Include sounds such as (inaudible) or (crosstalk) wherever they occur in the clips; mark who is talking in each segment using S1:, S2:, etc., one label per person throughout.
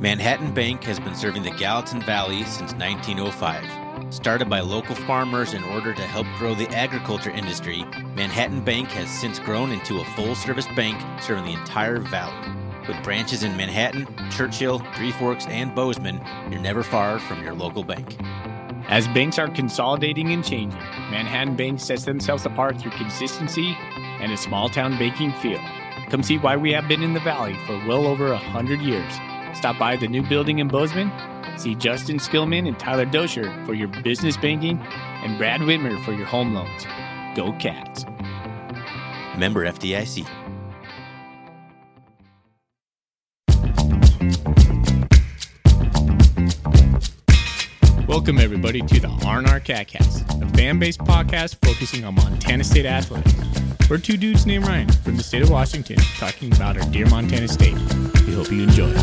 S1: Manhattan Bank has been serving the Gallatin Valley since 1905. Started by local farmers in order to help grow the agriculture industry, Manhattan Bank has since grown into a full service bank serving the entire valley. With branches in Manhattan, Churchill, Three Forks, and Bozeman, you're never far from your local bank.
S2: As banks are consolidating and changing, Manhattan Bank sets themselves apart through consistency and a small town banking feel. Come see why we have been in the Valley for well over a hundred years. Stop by the new building in Bozeman. See Justin Skillman and Tyler Dosher for your business banking and Brad Whitmer for your home loans. Go Cats.
S1: Member FDIC.
S2: Welcome, everybody, to the R&R CatCast, a fan-based podcast focusing on Montana State athletics. We're two dudes named Ryan from the state of Washington talking about our dear Montana State. We hope you enjoy.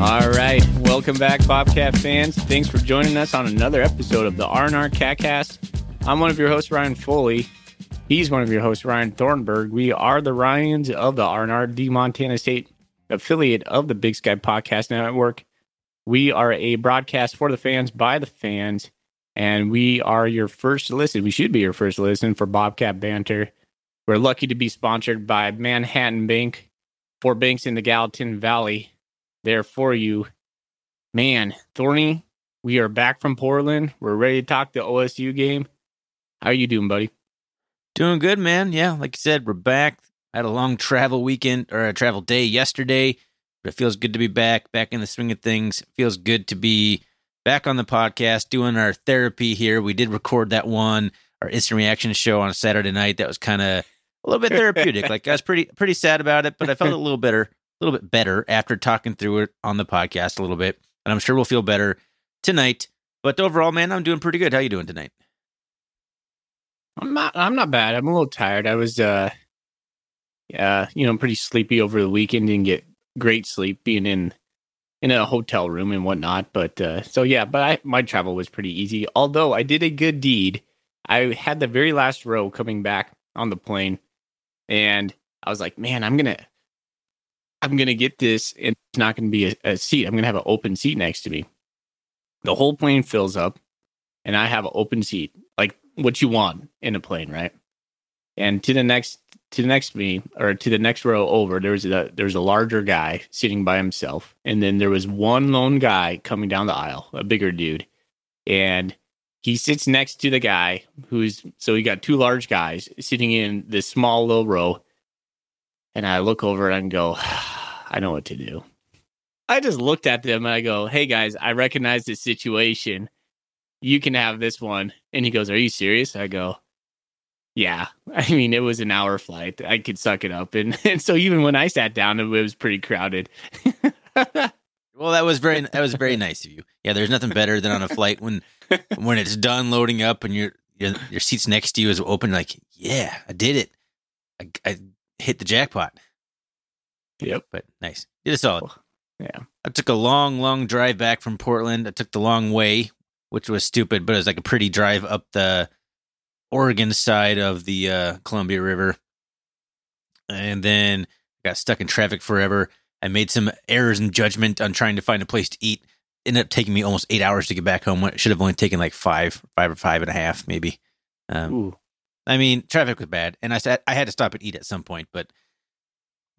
S2: All right, welcome back, Bobcat fans. Thanks for joining us on another episode of the R&R CatCast. I'm one of your hosts, Ryan Foley. He's one of your hosts, Ryan Thornburg. We are the Ryans of the R&R, the Montana State affiliate of the Big Sky Podcast Network. We are a broadcast for the fans by the fans, and we are your first listen. We should be your first listen for Bobcat Banter. We're lucky to be sponsored by Manhattan Bank, four banks in the Gallatin Valley. There for you. Man, Thorny, we are back from Portland. We're ready to talk the OSU game. How are you doing, buddy?
S1: Doing good, man. Yeah, like you said, we're back. I had a long travel weekend or a travel day yesterday, but it feels good to be back, back in the swing of things. It feels good to be back on the podcast doing our therapy here. We did record that one, our instant reaction show on Saturday night. That was kind of a little bit therapeutic. like I was pretty pretty sad about it, but I felt a little better, a little bit better after talking through it on the podcast a little bit. And I'm sure we'll feel better tonight. But overall, man, I'm doing pretty good. How you doing tonight?
S2: I'm not I'm not bad. I'm a little tired. I was uh yeah, you know, pretty sleepy over the weekend, didn't get great sleep being in in a hotel room and whatnot. But uh so yeah, but I my travel was pretty easy. Although I did a good deed. I had the very last row coming back on the plane and I was like, man, I'm gonna I'm gonna get this and it's not gonna be a, a seat. I'm gonna have an open seat next to me. The whole plane fills up and I have an open seat. Like what you want in a plane, right? And to the next to the next me or to the next row over, there was a there was a larger guy sitting by himself, and then there was one lone guy coming down the aisle, a bigger dude, and he sits next to the guy who's so you got two large guys sitting in this small little row, and I look over and go, (sighs) I know what to do. I just looked at them and I go, Hey guys, I recognize this situation you can have this one. And he goes, Are you serious? I go, Yeah. (laughs) I mean, it was an hour flight. I could suck it up. And, (laughs) and so even when I sat down, it was pretty crowded. (laughs)
S1: well, that was very that was very nice of you. Yeah, there's nothing better than on a flight when when it's done loading up and your your, your seats next to you is open. Like, yeah, I did it. I, I hit the jackpot.
S2: Yep.
S1: But nice. Did a solid.
S2: Oh, yeah.
S1: I took a long, long drive back from Portland. I took the long way, which was stupid, but it was like a pretty drive up the Oregon side of the uh, Columbia River. And then got stuck in traffic forever. I made some errors in judgment on trying to find a place to eat. Ended up taking me almost eight hours to get back home. It should have only taken like five, five or five and a half, maybe. Um, I mean, traffic was bad, and I said I had to stop and eat at some point, but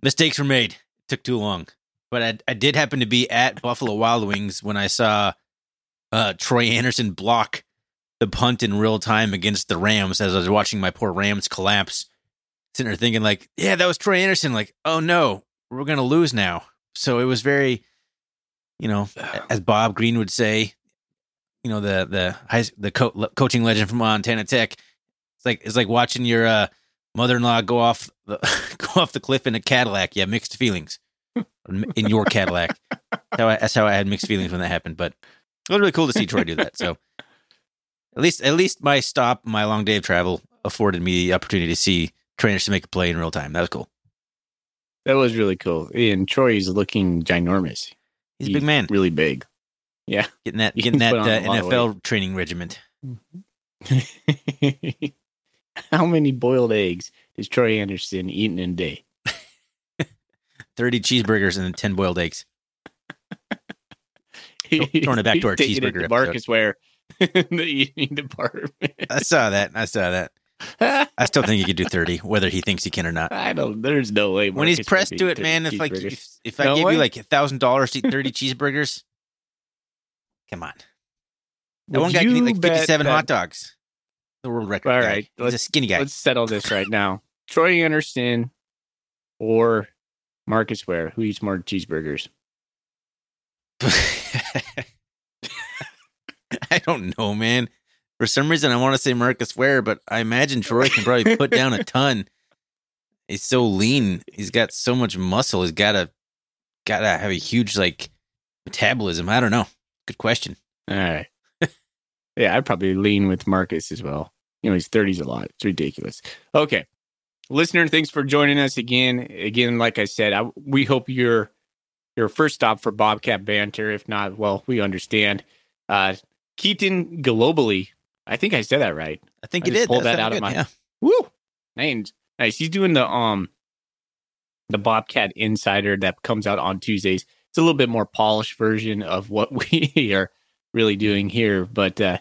S1: mistakes were made. It took too long. But I, I did happen to be at Buffalo Wild Wings when I saw uh, Troy Andersen block the punt in real time against the Rams as I was watching my poor Rams collapse. Sitting there thinking, like, yeah, that was Troy Andersen. Like, oh no, we're going to lose now. So it was very, you know, (sighs) as Bob Green would say, you know, the the high, the co- coaching legend from Montana Tech. It's like it's like watching your uh, mother-in-law go off the (laughs) go off the cliff in a Cadillac. Yeah, mixed feelings (laughs) in your Cadillac. That's how I, that's how I had mixed feelings when that happened. But it was really cool to see Troy do that. So at least at least my stop, my long day of travel afforded me the opportunity to see trainers to make a play in real time. That was cool.
S2: That was really cool. And Troy's looking ginormous.
S1: He's, He's a big man.
S2: Really big. Yeah.
S1: Getting that (laughs) getting that uh, NFL training regiment. (laughs)
S2: How many boiled eggs does Troy Andersen eat in a day? (laughs)
S1: 30 cheeseburgers and 10 boiled eggs. Throwing (laughs) it back to our cheeseburger.
S2: Marcus Ware in the eating department.
S1: I saw that. I saw that. (laughs) I still think he could do 30, whether he thinks he can or not.
S2: I don't. There's no way.
S1: When he's pressed to it, man, if like if, if I
S2: No
S1: gave
S2: way?
S1: you like a thousand dollars to eat 30 (laughs) cheeseburgers, come on. That
S2: Would
S1: one guy can eat like 57
S2: that-
S1: hot dogs. The world record.
S2: All
S1: guy.
S2: right,
S1: He's a skinny guy.
S2: Let's settle this right now. Troy Andersen or Marcus Ware, who eats more cheeseburgers? (laughs)
S1: I don't know, man. For some reason, I want to say Marcus Ware, but I imagine Troy can probably put down a ton. He's so lean. He's got so much muscle. He's gotta gotta have a huge like metabolism. I don't know. Good question.
S2: All right. (laughs) yeah, I'd probably lean with Marcus as well. You know, he's 30s a lot. It's ridiculous. Okay. Listener, thanks for joining us again. Again, like I said, I, we hope you're your first stop for Bobcat banter. If not, well, we understand. Uh Keaton globally. I think I said that right.
S1: I think
S2: I
S1: you did.
S2: pulled that
S1: sounded
S2: out of my-
S1: yeah.
S2: Woo! Nice. Nice. He's doing the um the Bobcat Insider that comes out on Tuesdays. It's a little bit more polished version of what (laughs) we are really doing here, but uh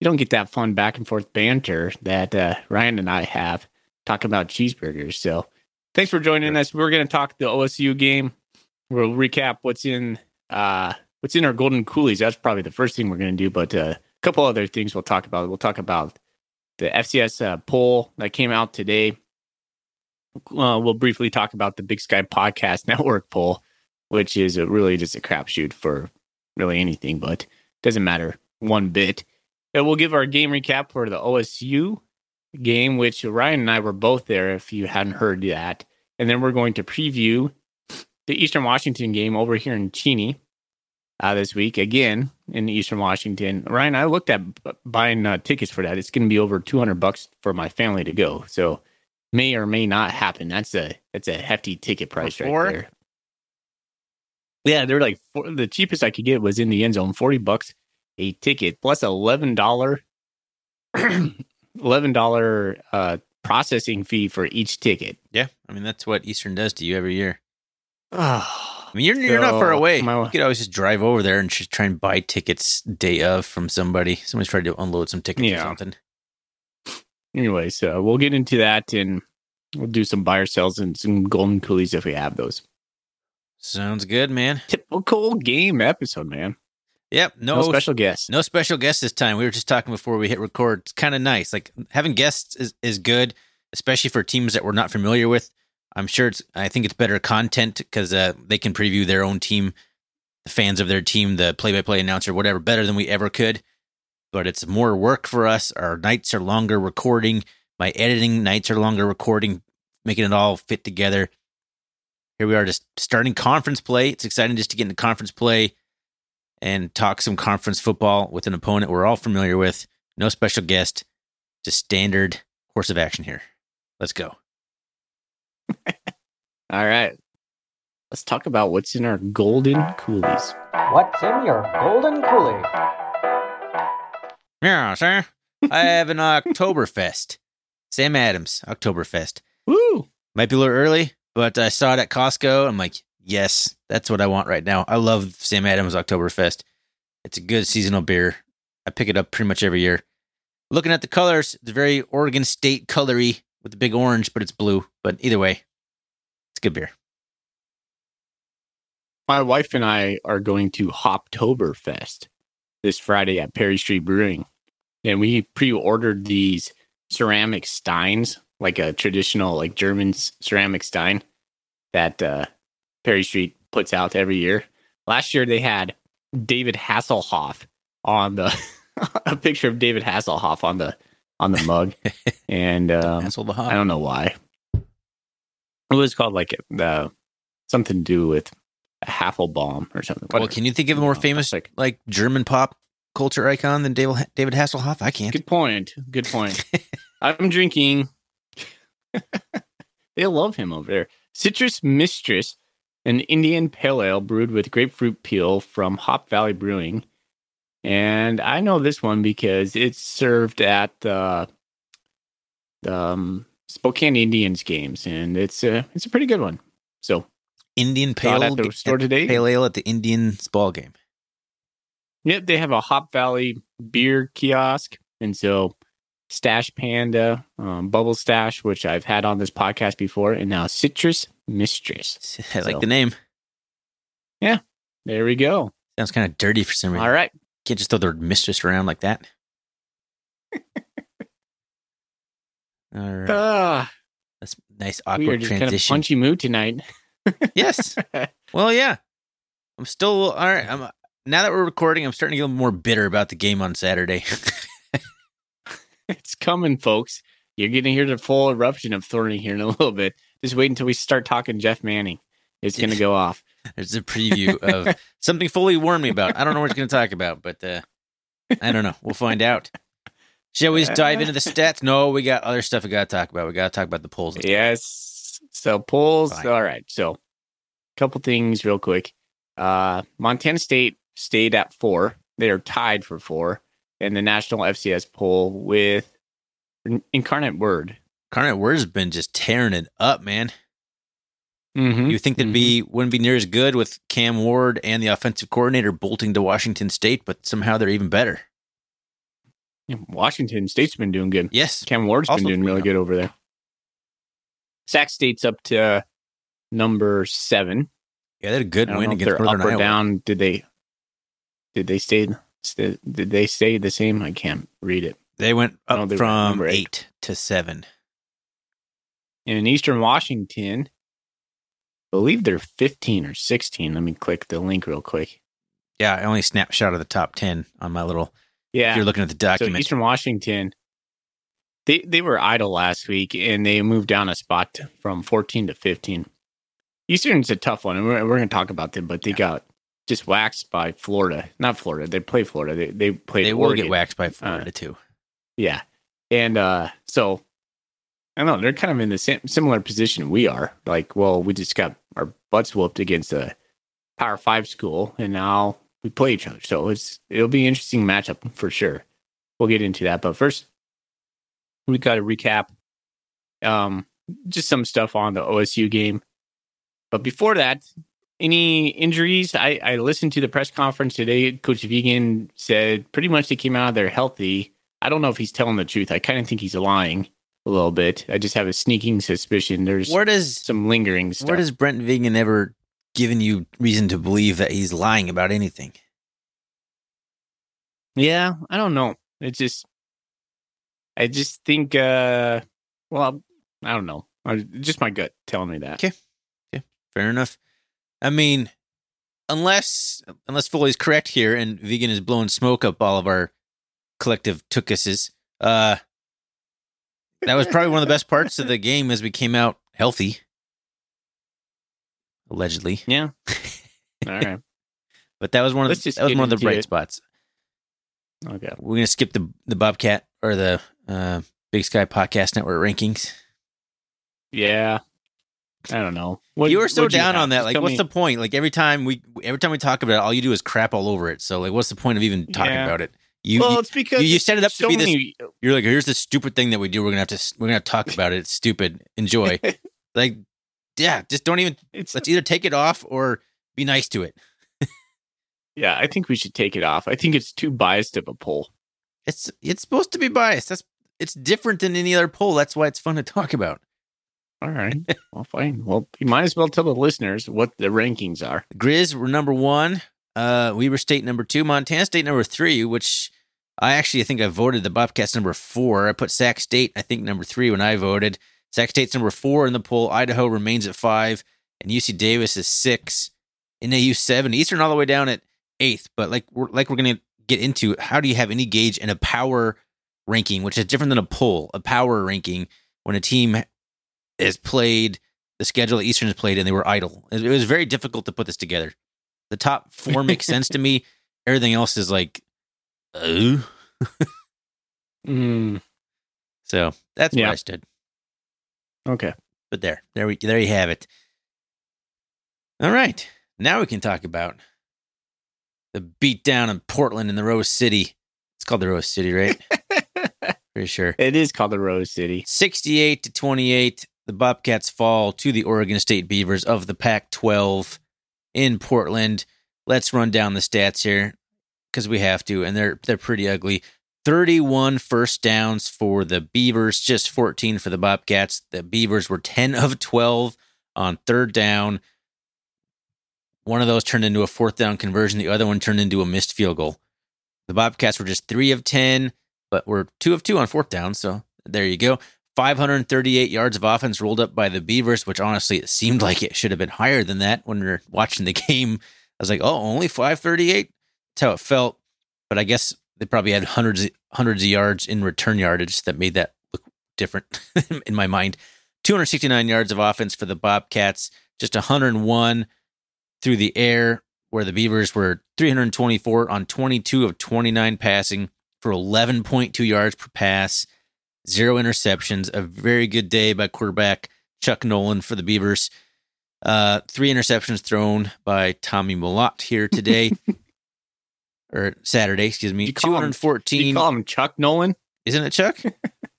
S2: you don't get that fun back and forth banter that uh Ryan and I have talking about cheeseburgers. So thanks for joining us. We're gonna talk the OSU game. We'll recap what's in uh what's in our golden coolies. That's probably the first thing we're gonna do, but uh, a couple other things we'll talk about. We'll talk about the FCS uh, poll that came out today. Uh, we'll briefly talk about the Big Sky Podcast (laughs) Network poll, which is really just a crapshoot for really anything, but doesn't matter one bit. And we'll give our game recap for the OSU game, which Ryan and I were both there. If you hadn't heard that, and then we're going to preview the Eastern Washington game over here in Cheney uh, this week again in Eastern Washington. Ryan, I looked at buying uh, tickets for that. It's going to be over 200 bucks for my family to go. So may or may not happen. That's a that's a hefty ticket price right there. Yeah, they're like four, the cheapest I could get was in the end zone, 40 bucks a ticket plus $11 (clears throat) $11 uh processing fee for each ticket.
S1: Yeah, I mean that's what Eastern does to you every year.
S2: Oh,
S1: I mean you're you're not far away.
S2: my-
S1: you could always just drive over there and just try and buy tickets day of from somebody. Somebody's trying to unload some tickets or something.
S2: anyway, so we'll get into that and we'll do some buyer sales and some golden coolies if we have those.
S1: Sounds good, man.
S2: Typical game episode, man.
S1: Yep.
S2: No,
S1: No,
S2: special guests.
S1: No special guests this time. We were just talking before we hit record. It's kind of nice. Like having guests is, is good, especially for teams that we're not familiar with. I'm sure it's. I think it's better content because uh, they can preview their own team, the fans of their team, the play-by-play announcer, whatever, better than we ever could. But it's more work for us. Our nights are longer recording. My editing nights are longer recording, making it all fit together. Here we are, just starting conference play. It's exciting just to get into conference play and talk some conference football with an opponent we're all familiar with. No special guest, just standard course of action here. Let's go. (laughs)
S2: All right. Let's talk about what's in our golden coolies.
S3: What's in your golden coolie?
S1: Yeah, sir. I have an (laughs) Oktoberfest. Sam Adams, Oktoberfest.
S2: Woo!
S1: Might be a little early, but I saw it at Costco. I'm like, yes, that's what I want right now. I love Sam Adams Oktoberfest. It's a good seasonal beer. I pick it up pretty much every year. Looking at the colors, it's very Oregon State colory with the big orange, but it's blue. But either way, it's good beer.
S2: My wife and I are going to Hoptoberfest this Friday at Perry Street Brewing. And we pre ordered these ceramic steins, like a traditional, like German ceramic stein that uh, Perry Street puts out every year. Last year they had David Hasselhoff on the (laughs) a picture of David Hasselhoff on the on the mug. (laughs) and um, I don't know why. It was called like the something to do with a Hasselbaum or something.
S1: Well, can you think of a more famous
S2: like-
S1: like German pop culture icon than David David Hasselhoff? I can't.
S2: Good point. Good point. (laughs) I'm drinking. (laughs) they love him over there. Citrus Mistress, an Indian pale ale brewed with grapefruit peel from Hop Valley Brewing. And I know this one because it's served at the, the um, Spokane Indians games, and it's a it's a pretty good one. So
S1: Indian
S2: it
S1: pale
S2: at the store today.
S1: pale ale at the Indians ball game.
S2: Yep, they have a Hop Valley beer kiosk, and so Stash Panda, um, Bubble Stash, which I've had on this podcast before, and now Citrus Mistress. (laughs)
S1: I like
S2: So-
S1: the name.
S2: Yeah, there we go.
S1: Sounds kind of dirty for some reason.
S2: All right.
S1: Can't just throw their mistress around like that. All right.
S2: Ah,
S1: That's nice awkward
S2: just kind of
S1: transition.
S2: punchy mood tonight.
S1: yes. (laughs) Well, yeah. I'm still all right. I'm now that we're recording, I'm starting to get a little more bitter about the game on Saturday. (laughs)
S2: it's coming, folks. You're going to hear the full eruption of Thorny here in a little bit. Just wait until we start talking Jeff Manning. It's going to go off.
S1: There's a preview of (laughs) something fully warned me about. I don't know what it's going to talk about, but uh, I don't know. We'll find out. Shall we just dive into the stats? No, we got other stuff we got to talk about. We got to talk about the polls.
S2: Yes. So polls.
S1: Fine.
S2: All right. So, a couple things real quick. Uh, Montana State stayed at four. They are tied for four in the national FCS poll with Incarnate Word.
S1: Carnett Word's been just tearing it up, man.
S2: Mm-hmm.
S1: You think they'd be wouldn't be near as good with Cam Ward and the offensive coordinator bolting to Washington State, but somehow they're even better.
S2: Washington State's been doing good.
S1: Yes,
S2: Cam Ward's
S1: Also
S2: been doing really
S1: Reno.
S2: good over there. Sac State's up to uh, number seven.
S1: yeah, they had a good win
S2: know if
S1: against
S2: they're
S1: Northern
S2: up or
S1: Iowa.
S2: down. Did they? Did they stay? Did they stay the same? I can't read it.
S1: They went up
S2: they
S1: from eight.
S2: eight.
S1: to seven.
S2: in Eastern Washington, I believe they're 15 or 16. Let me click the link real quick.
S1: Yeah, I only snapshot of the top ten on my little. If
S2: Yeah.
S1: you're looking at the
S2: So
S1: document,
S2: Eastern Washington, they they were idle last week and they moved down a spot from 14 to 15. Eastern's a tough one, and we're, we're going to talk about them, but they
S1: Yeah.
S2: got just waxed by Florida. Not Florida. They play Florida. They they played Florida.
S1: they will
S2: Oregon.
S1: get waxed by Florida too.
S2: Yeah. And uh so I don't know, they're kind of in the same similar position we are. Like, well, we just got our butts whooped against a power five school and now we play each other. So it's it'll be an interesting matchup for sure. We'll get into that. But first we gotta recap um just some stuff on the OSU game. But before that, any injuries? I, I listened to the press conference today. Coach Vigen said pretty much they came out of there healthy. I don't know if he's telling the truth. I kind of think he's lying a little bit. I just have a sneaking suspicion there's
S1: Where does
S2: some lingering stuff.
S1: where does Brent Vigen ever given you reason to believe that he's lying about anything?
S2: yeah, I don't know. It's just, I just think, uh, well, I don't know. Just my gut telling me that.
S1: Okay. Fair enough. I mean, unless unless Foley's correct here and Vigen is blowing smoke up all of our collective tookuses, uh that was probably one of the best parts of the game as we came out healthy. Allegedly.
S2: Yeah. (laughs) All right.
S1: But that was one of the, that was one of the bright
S2: it.
S1: spots.
S2: Okay.
S1: We're gonna skip the the Bobcat or the uh Big Sky Podcast Network rankings.
S2: Yeah. I don't know. What,
S1: you were so down on that. Like, what's
S2: me-
S1: the point? Like every time we every time we talk about it, all you do is crap all over it. So like, what's the point of even talking
S2: Yeah.
S1: about it? You,
S2: well, it's because
S1: you, you set it up
S2: so
S1: to be this.
S2: many.
S1: You're like, here's the stupid thing that we do. We're gonna have to we're gonna talk about it. It's stupid. Enjoy. (laughs) like, yeah, just don't even.
S2: It's
S1: Let's either take it off or be nice to it.
S2: yeah. I think we should take it off. I think it's too biased of a poll.
S1: It's it's supposed to be biased. That's it's different than any other poll. That's why it's fun to talk about.
S2: All right. (laughs) well, fine. Well, you might as well tell the listeners what the rankings are.
S1: Grizz were number one. Uh, Weber State number two. Montana State number three, which I actually think I voted the Bobcats number four. I put Sac State, I think, number three when I voted. Sac State's number four in the poll. Idaho remains at five, and UC Davis is six. NAU seven. Eastern all the way down at eighth. But like we're like we're gonna get into, how do you have any gauge in a power ranking, which is different than a poll, a power ranking when a team has played the schedule Eastern has played and they were idle. It was very difficult to put this together. The top four makes sense to me. (laughs) Everything else is like, oh. (laughs)
S2: Mm,
S1: So that's where I stood.
S2: okay.
S1: But there, there we, there you have it. All right, now we can talk about the beat down in Portland in the Rose City. It's called the Rose City, right? (laughs) Pretty sure.
S2: It is called the Rose City.
S1: 68 to 28, the Bobcats fall to the Oregon State Beavers of the Pac 12 in Portland. Let's run down the stats here because we have to, and they're they're pretty ugly. 31 first downs for the Beavers, just 14 for the Bobcats. The Beavers were 10 of 12 on third down. One of those turned into a fourth down conversion, the other one turned into a missed field goal. The Bobcats were just 3 of 10, but were 2 of 2 on fourth down, so there you go. 538 yards of offense rolled up by the Beavers, which honestly it seemed like it should have been higher than that when were watching the game. I was like, oh, only 538? That's how it felt. But I guess they probably had hundreds hundreds of yards in return yardage that made that look different (laughs) in my mind. 269 yards of offense for the Bobcats, just 101 through the air, where the Beavers were 324 on 22 of 29 passing for 11.2 yards per pass, zero interceptions. A very good day by quarterback Chuck Nolan for the Beavers. Uh, three interceptions thrown by Tommy Mellott here today (laughs) or Saturday, excuse me.
S2: Call him-
S1: 214.
S2: You call him Chuck Nolan?
S1: Isn't it Chuck?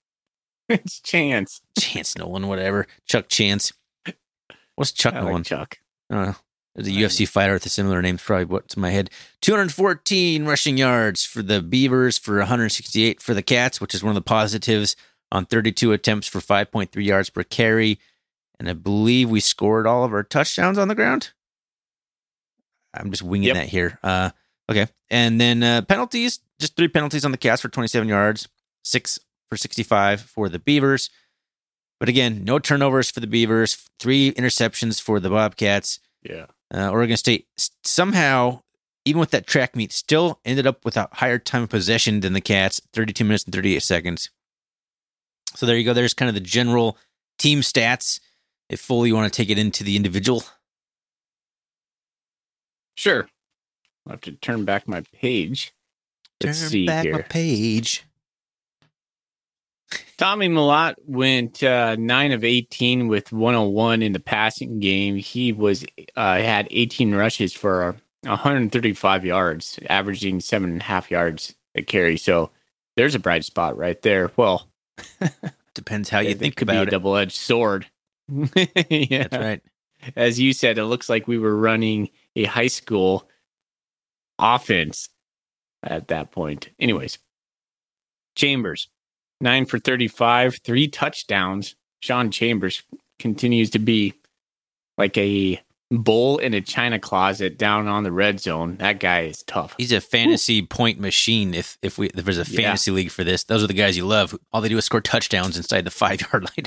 S1: (laughs)
S2: it's Chance.
S1: Chance Nolan, whatever. Chuck Chance. What's Chuck
S2: I
S1: Nolan?
S2: like Chuck.
S1: Know. There's a
S2: I
S1: UFC fighter with a similar name. Probably what's in my head. 214 rushing yards for the Beavers, for 168 for the Cats, which is one of the positives on 32 attempts for 5.3 yards per carry. And I believe we scored all of our touchdowns on the ground. I'm just winging
S2: Yep.
S1: that here. Uh, okay. And then uh, penalties, just three penalties on the Cats for 27 yards, six for 65 for the Beavers. But again, no turnovers for the Beavers, three interceptions for the Bobcats.
S2: Yeah.
S1: Uh, Oregon State somehow, even with that track meet, still ended up with a higher time of possession than the Cats 32 minutes and 38 seconds. So there you go. There's kind of the general team stats. If fully you want to take it into the individual,
S2: Sure. I'll have to turn back my page. Let's
S1: turn
S2: see
S1: back
S2: here.
S1: my page.
S2: Tommy Mellott went uh, nine of eighteen with one hundred one in the passing game. He was uh, had eighteen rushes for one hundred thirty five yards, averaging seven and a half yards a carry. So there's a bright spot right there. Well, (laughs)
S1: Depends how you
S2: it
S1: think
S2: could be a
S1: it.
S2: double edged sword. (laughs) yeah,
S1: That's right.
S2: as you said, it looks like we were running a high school offense at that point. Anyways, Chambers, nine for 35, three touchdowns. Sean Chambers continues to be like a bull in a china closet down on the red zone. That guy is tough.
S1: He's a fantasy point machine. If if we if there's a
S2: Yeah.
S1: fantasy league for this, those are the guys you love. All they do is score touchdowns inside the five yard (laughs) line.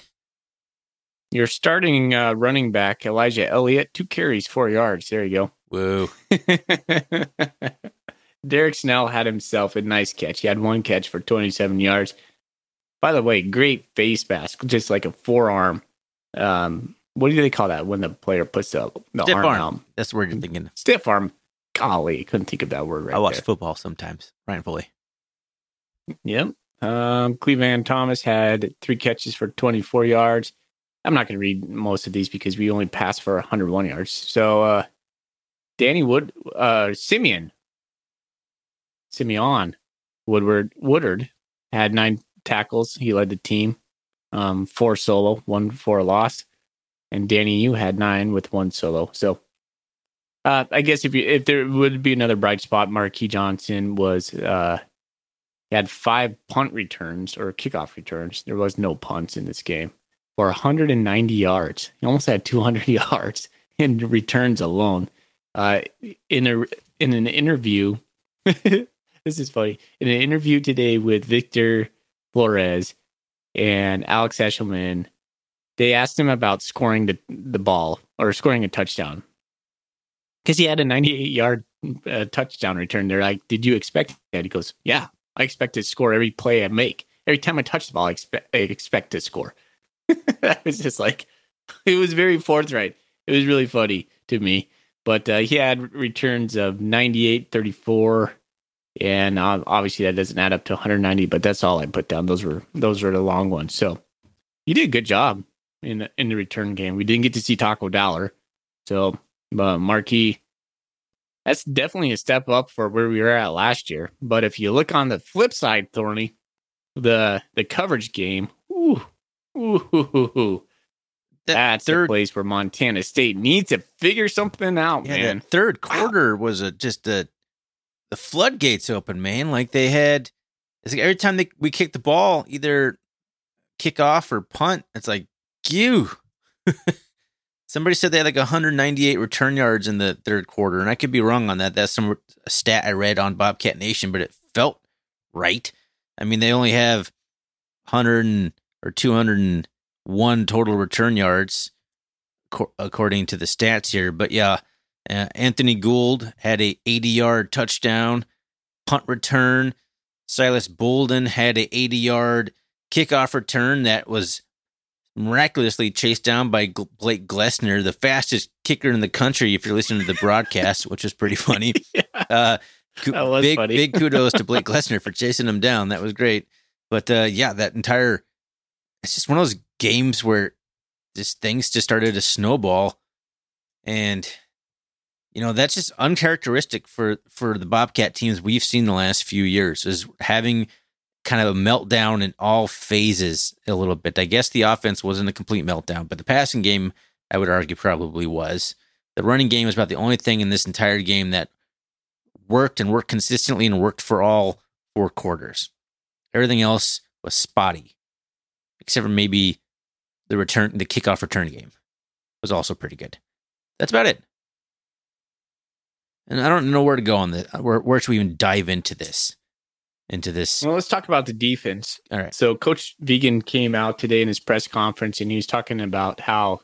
S2: Your starting uh, running back, Elijah Elliott, two carries, four yards. There you go. Whoa. (laughs) Derek Snell had himself a nice catch. He had one catch for 27 yards. By the way, great face mask, just like a forearm. Um, what do they call that when the player puts the, the
S1: Stiff
S2: arm,
S1: arm. That's the word you're thinking.
S2: Stiff arm. Golly, couldn't think of that word right
S1: I watch
S2: there.
S1: football sometimes. Ryan Foley.
S2: Yep. Um, Cleveland Thomas had three catches for 24 yards. I'm not going to read most of these because we only passed for 101 yards. So, uh, Danny Wood, uh, Simeon, Simeon Woodward, Woodard had nine tackles. He led the team, um, four solo, one for a loss. And Danny, you had nine with one solo. So, uh, I guess if you, if there would be another bright spot, Marquis Johnson was, uh, he had five punt returns or kickoff returns. There was no punts in this game for 190 yards. He almost had 200 (laughs) yards in returns alone. Uh, in a in an interview, (laughs) this is funny. In an interview today with Victor Flores and Alex Eshelman, they asked him about scoring the the ball or scoring a touchdown because he had a 98 yard uh, touchdown return. They're like, "Did you expect that?" He goes, "Yeah, I expect to score every play I make. Every time I touch the ball, I expect, I expect to score. (laughs) that was just like, it was very forthright. It was really funny to me. But uh, he had returns of 98, 34, and uh, obviously that doesn't add up to 190. But that's all I put down. Those were those were the long ones. So you did a good job in the, in the return game. We didn't get to see Taco Dowler, so but Marquis that's definitely a step up for where we were at last year. But if you look on the flip side, Thorny, the the coverage game, ooh, ooh, ooh, ooh, ooh.
S1: That
S2: that's the
S1: third,
S2: place where Montana State needs to figure something out,
S1: yeah,
S2: man.
S1: third quarter was a just a the floodgates open, man. Like they had, it's like every time they we kick the ball, either kick off or punt. It's like you. (laughs) Somebody said they had like 198 return yards in the third quarter, and I could be wrong on that. That's some stat I read on Bobcat Nation, but it felt right. I mean, they only have 100 and, or 201 total return yards, co- according to the stats here. But yeah, uh, Anthony Gould had a 80 yard touchdown punt return. Silas Bolden had a 80 yard kickoff return that was miraculously chased down by Gl- Blake Glessner, the fastest kicker in the country. If you're listening to the broadcast, which was pretty funny. (laughs) Uh, ku-
S2: That was
S1: big
S2: funny.
S1: big kudos to Blake (laughs) Glessner for chasing him down. That was great. But uh, yeah, that entire it's just one of those games where just things just started to snowball, and you know that's just uncharacteristic for for the Bobcat teams we've seen the last few years is having kind of a meltdown in all phases a little bit. I guess the offense wasn't a complete meltdown, but the passing game, I would argue, probably was. The running game was about the only thing in this entire game that worked and worked consistently and worked for all four quarters. Everything else was spotty, except for maybe the return, the kickoff return game was also pretty good. That's about it. And I don't know where to go on this. Where, where should we even dive into this? Into this?
S2: Well, let's talk about the defense.
S1: All right.
S2: So Coach Vigen came out today in his press conference and he was talking about how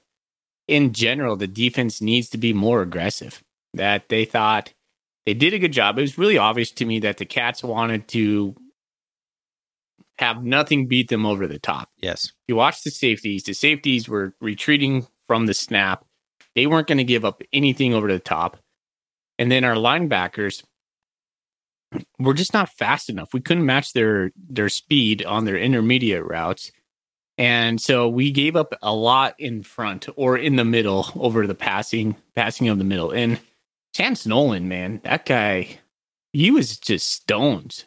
S2: in general the defense needs to be more aggressive. That they thought they did a good job. It was really obvious to me that the Cats wanted to have nothing beat them over the top.
S1: Yes.
S2: You watch the safeties, the safeties were retreating from the snap. They weren't going to give up anything over the top. And then our linebackers were just not fast enough. We couldn't match their their speed on their intermediate routes. And so we gave up a lot in front or in the middle over the passing, passing of the middle. And Chance Nolan, man, that guy, he was just stones.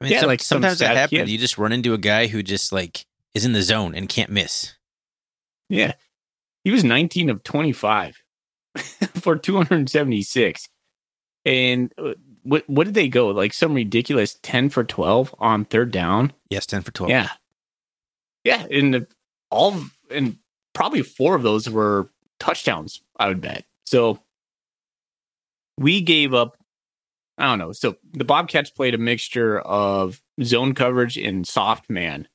S1: I mean,
S2: Yeah,
S1: some-
S2: like some
S1: sometimes that happens.
S2: kid.
S1: You just run into a guy who just like is in the zone and can't miss.
S2: Yeah. He was 19 of 25 (laughs) for 276. And uh, what what did they go? Like some ridiculous 10 for 12 on third down?
S1: Yes, ten for twelve.
S2: Yeah. Yeah, and the, all and probably four of those were touchdowns, I would bet. So we gave up I don't know. So the Bobcats played a mixture of zone coverage and soft man.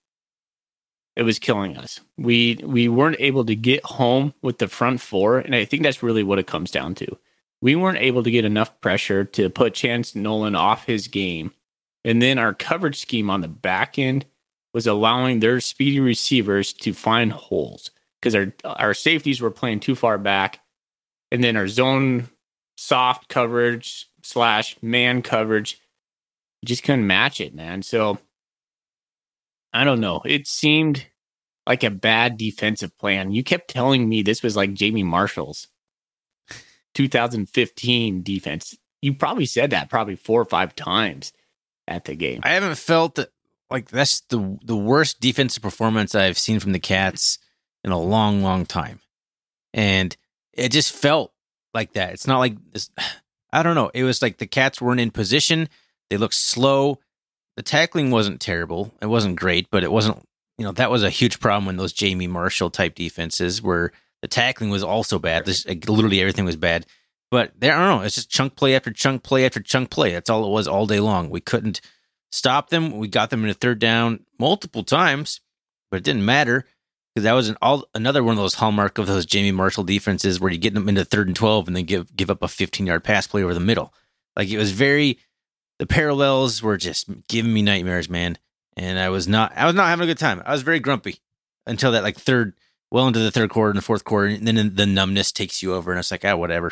S2: It was killing us. We we weren't able to get home with the front four, and I think that's really what it comes down to. We weren't able to get enough pressure to put Chance Nolan off his game. And then our coverage scheme on the back end was allowing their speedy receivers to find holes because our our safeties were playing too far back, and then our zone soft coverage slash man coverage just couldn't match it, man. So I don't know. It seemed like a bad defensive plan. You kept telling me this was like Jamie Marshall's 2015 defense. You probably said that probably four or five times at the game.
S1: I haven't felt that like that's the the worst defensive performance I've seen from the Cats in a long, long time, and it just felt like that. It's not like this. (sighs) I don't know. It was like the Cats weren't in position. They looked slow. The tackling wasn't terrible. It wasn't great, but it wasn't. You know that was a huge problem when those Jamie Marshall type defenses where the tackling was also bad. This, like, literally everything was bad. But there, I don't know. It's just chunk play after chunk play after chunk play. That's all it was all day long. We couldn't stop them. We got them in a third down multiple times, but it didn't matter because that was an all another one of those hallmark of those Jamie Marshall defenses where you get them into third and twelve and then give give up a fifteen yard pass play over the middle. Like it was very the parallels were just giving me nightmares, man. And I was not I was not having a good time. I was very grumpy until that like third well into the third quarter and the fourth quarter, and then the numbness takes you over, and it's like ah whatever.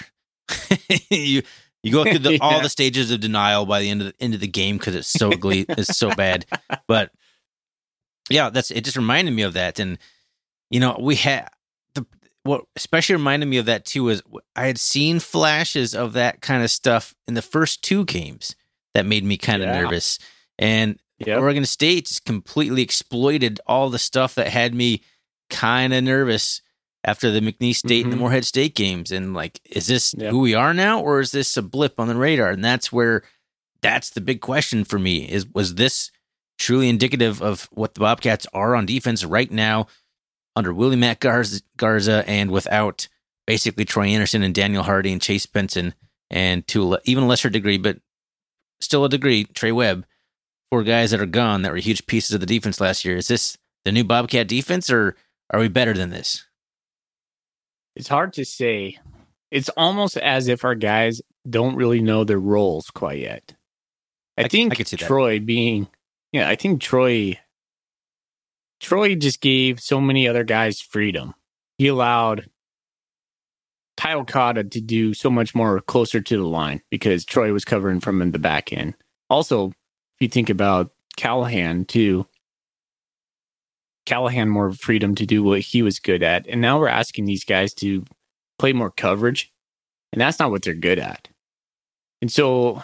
S1: (laughs) you you go through the, (laughs) all the stages of denial by the end of the end of the game because it's so ugly, it's so bad. (laughs) But yeah, that's it. Just reminded me of that, and you know we had the what especially reminded me of that too was I had seen flashes of that kind of stuff in the first two games that made me kind of
S2: Yeah.
S1: nervous. And
S2: Yep.
S1: Oregon State just completely exploited all the stuff that had me kind of nervous after the McNeese State and the
S2: Mhm.
S1: Morehead State games. And like, is this
S2: Yep.
S1: who we are now, or is this a blip on the radar? And that's where that's the big question for me: is was this truly indicative of what the Bobcats are on defense right now under Willie Matt Garza, Garza and without basically Troy Andersen and Daniel Hardy and Chase Benson and to even a lesser degree, but still a degree, Trey Webb, four guys that are gone that were huge pieces of the defense last year. Is this the new Bobcat defense, or are we better than this?
S2: It's hard to say. It's almost as if our guys don't really know their roles quite yet. I,
S1: I-
S2: think
S1: I see that.
S2: Troy being, yeah, I think Troy, Troy just gave so many other guys freedom. He allowed Ty Okada to do so much more closer to the line because Troy was covering from in the back end. Also, if you think about Callahan too, Callahan more freedom to do what he was good at. And now we're asking these guys to play more coverage, and that's not what they're good at. And so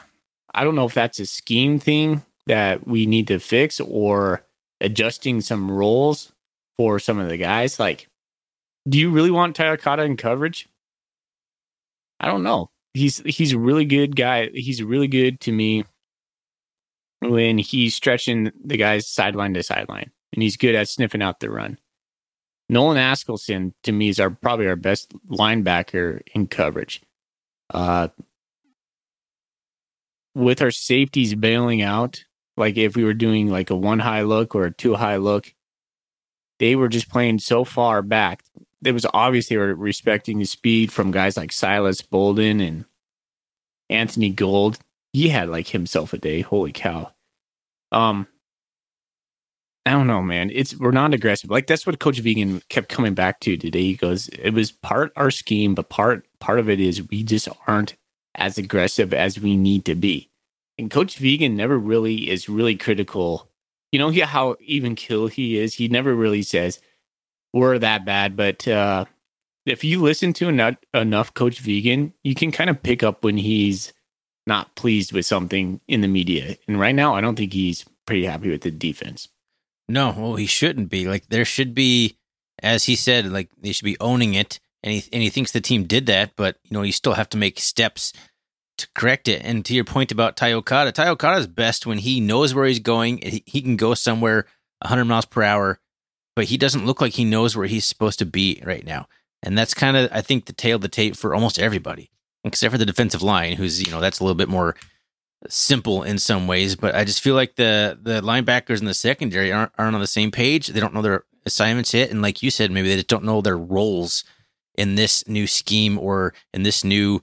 S2: I don't know if that's a scheme thing that we need to fix or adjusting some roles for some of the guys. Like, do you really want Ty Okada in coverage? I don't know. He's he's a really good guy. He's really good to me when he's stretching the guys sideline to sideline, and he's good at sniffing out the run. Nolan Askelson to me is our probably our best linebacker in coverage. Uh, with our safeties bailing out, like if we were doing like a one high look or a two high look, they were just playing so far back. It was obvious they were respecting the speed from guys like Silas Bolden and Anthony Gould. He had like himself a day. Holy cow. Um, I don't know, man. It's we're not aggressive. Like that's what Coach Vigen kept coming back to today. He goes, it was part our scheme, but part part of it is we just aren't as aggressive as we need to be. And Coach Vigen never really is really critical. You know, how even kill he is. He never really says we're that bad. But uh, if you listen to enough, enough Coach Vigen, you can kind of pick up when he's not pleased with something in the media. And right now, I don't think he's pretty happy with the defense.
S1: No, well, he shouldn't be. Like there should be, as he said, like they should be owning it, and he and he thinks the team did that, but you know you still have to make steps to correct it. And to your point about Ty Okada is best when he knows where he's going. He, he can go somewhere 100 miles per hour, but he doesn't look like he knows where he's supposed to be right now. And that's kind of, I think, the tale of the tape for almost everybody, except for the defensive line, who's you know that's a little bit more simple in some ways, but I just feel like the the linebackers in the secondary aren't aren't on the same page. They don't know their assignments yet, and like you said, maybe they just don't know their roles in this new scheme or in this new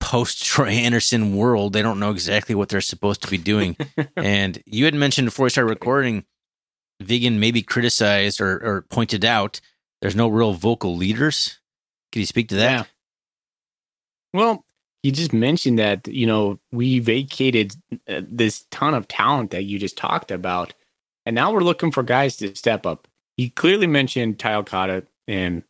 S1: post (laughs) Troy Andersen world. They don't know exactly what they're supposed to be doing. (laughs) and you had mentioned before we started recording, Vigen maybe criticized or, or pointed out there's no real vocal leaders. Can you speak to that?
S2: Yeah. Well, you just mentioned that, you know, we vacated uh, this ton of talent that you just talked about. And now we're looking for guys to step up. He clearly mentioned Ty Okada and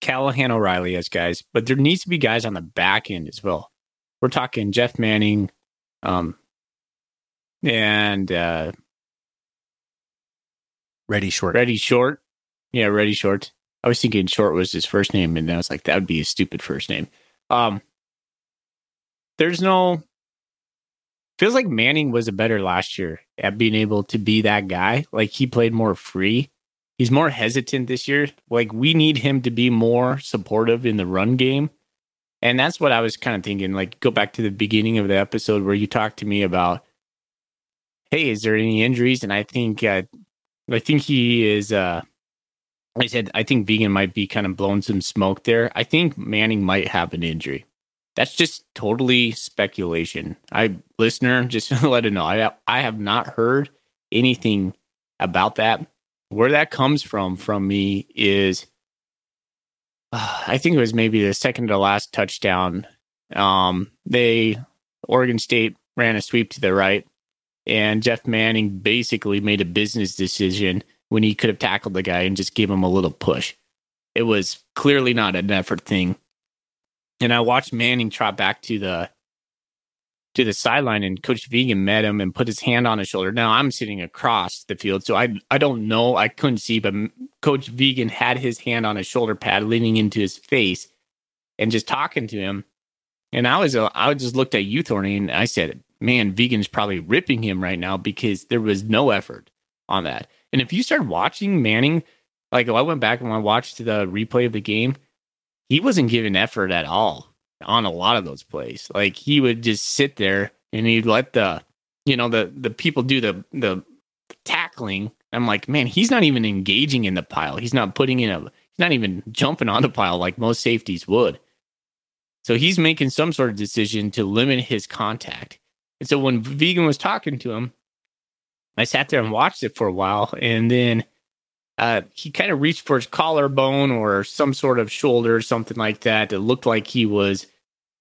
S2: Callahan O'Reilly as guys, but there needs to be guys on the back end as well. We're talking Jeff Manning, um, and uh,
S1: Ready short.
S2: Ready Short. Yeah, Ready Short. I was thinking Short was his first name, and I was like, that would be a stupid first name. Um, there's no. Feels like Manning was a better last year at being able to be that guy. Like he played more free. He's more hesitant this year. Like we need him to be more supportive in the run game. And that's what I was kind of thinking. Like go back to the beginning of the episode where you talked to me about, hey, is there any injuries? And I think uh, I think he is. Uh, I said I think Vigen might be kind of blowing some smoke there. I think Manning might have an injury. That's just totally speculation. I listener, (laughs) just to let it know. I I have not heard anything about that. Where that comes from from me is, uh, (sighs) I think it was maybe the second to last touchdown. Um, they Oregon State ran a sweep to the right, and Jeff Manning basically made a business decision when he could have tackled the guy and just gave him a little push. it was clearly not an effort thing. And I watched Manning trot back to the to the sideline and Coach Vigen met him and put his hand on his shoulder. Now I'm sitting across the field, so I I don't know. I couldn't see, but Coach Vigen had his hand on his shoulder pad leaning into his face and just talking to him. And I was uh, I just looked at you, Thorny, and I said, "Man, Vigen's probably ripping him right now because there was no effort on that." And if you start watching Manning, like I went back and I watched the replay of the game, he wasn't giving effort at all on a lot of those plays. Like he would just sit there and he'd let the you know the the people do the the tackling. I'm like, man, he's not even engaging in the pile. He's not putting in a he's not even jumping on the pile like most safeties would. So he's making some sort of decision to limit his contact. And so when Vigen was talking to him, I sat there and watched it for a while, and then uh, he kind of reached for his collarbone or some sort of shoulder or something like that. It looked like he was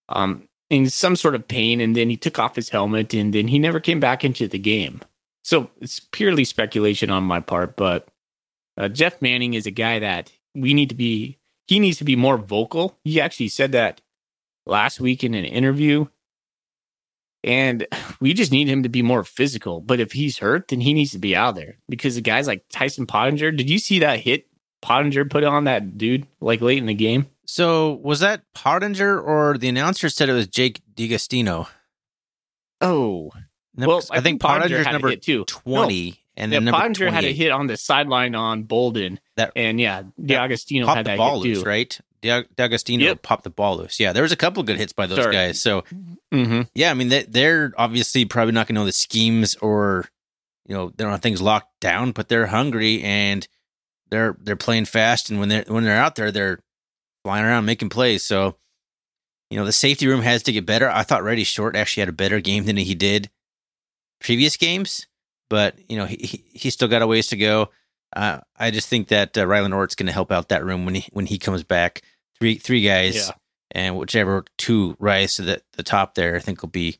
S2: um, in some sort of pain, and then he took off his helmet, and then he never came back into the game. So it's purely speculation on my part, but uh, Jeff Manning is a guy that we need to be. He needs to be more vocal. He actually said that last week in an interview. And (sighs) we just need him to be more physical. But if he's hurt, then he needs to be out there because the guys like Tyson Pottinger, did you see that hit Pottinger put on that dude like late in the game?
S1: So was that Pottinger or the announcer said it was Jake DeAgostino?
S2: Oh, well,
S1: 'cause I, think
S2: Pottinger
S1: Pottinger's
S2: had
S1: number
S2: hit too.
S1: twenty, and
S2: yeah,
S1: then
S2: Pottinger had a hit on the sideline on Bolden,
S1: That-
S2: and yeah,
S1: popped
S2: had
S1: the
S2: that
S1: ball
S2: hit
S1: loose,
S2: too.
S1: right? D'Agostino
S2: Yep.
S1: popped the ball loose. Yeah, there was a couple good hits by those
S2: Sorry.
S1: guys. So
S2: Mm-hmm.
S1: yeah, I mean they, they're obviously probably not going to know the schemes or you know they don't have things locked down, but they're hungry and they're they're playing fast. And when they're when they're out there, they're flying around making plays. So you know the safety room has to get better. I thought Reddy Short actually had a better game than he did previous games, but you know he he, he still got a ways to go. Uh, I just think that uh, Rylan Ortt's going to help out that room when he when he comes back. Three three guys
S2: Yeah.
S1: and whichever two rise to the, the top there, I think will be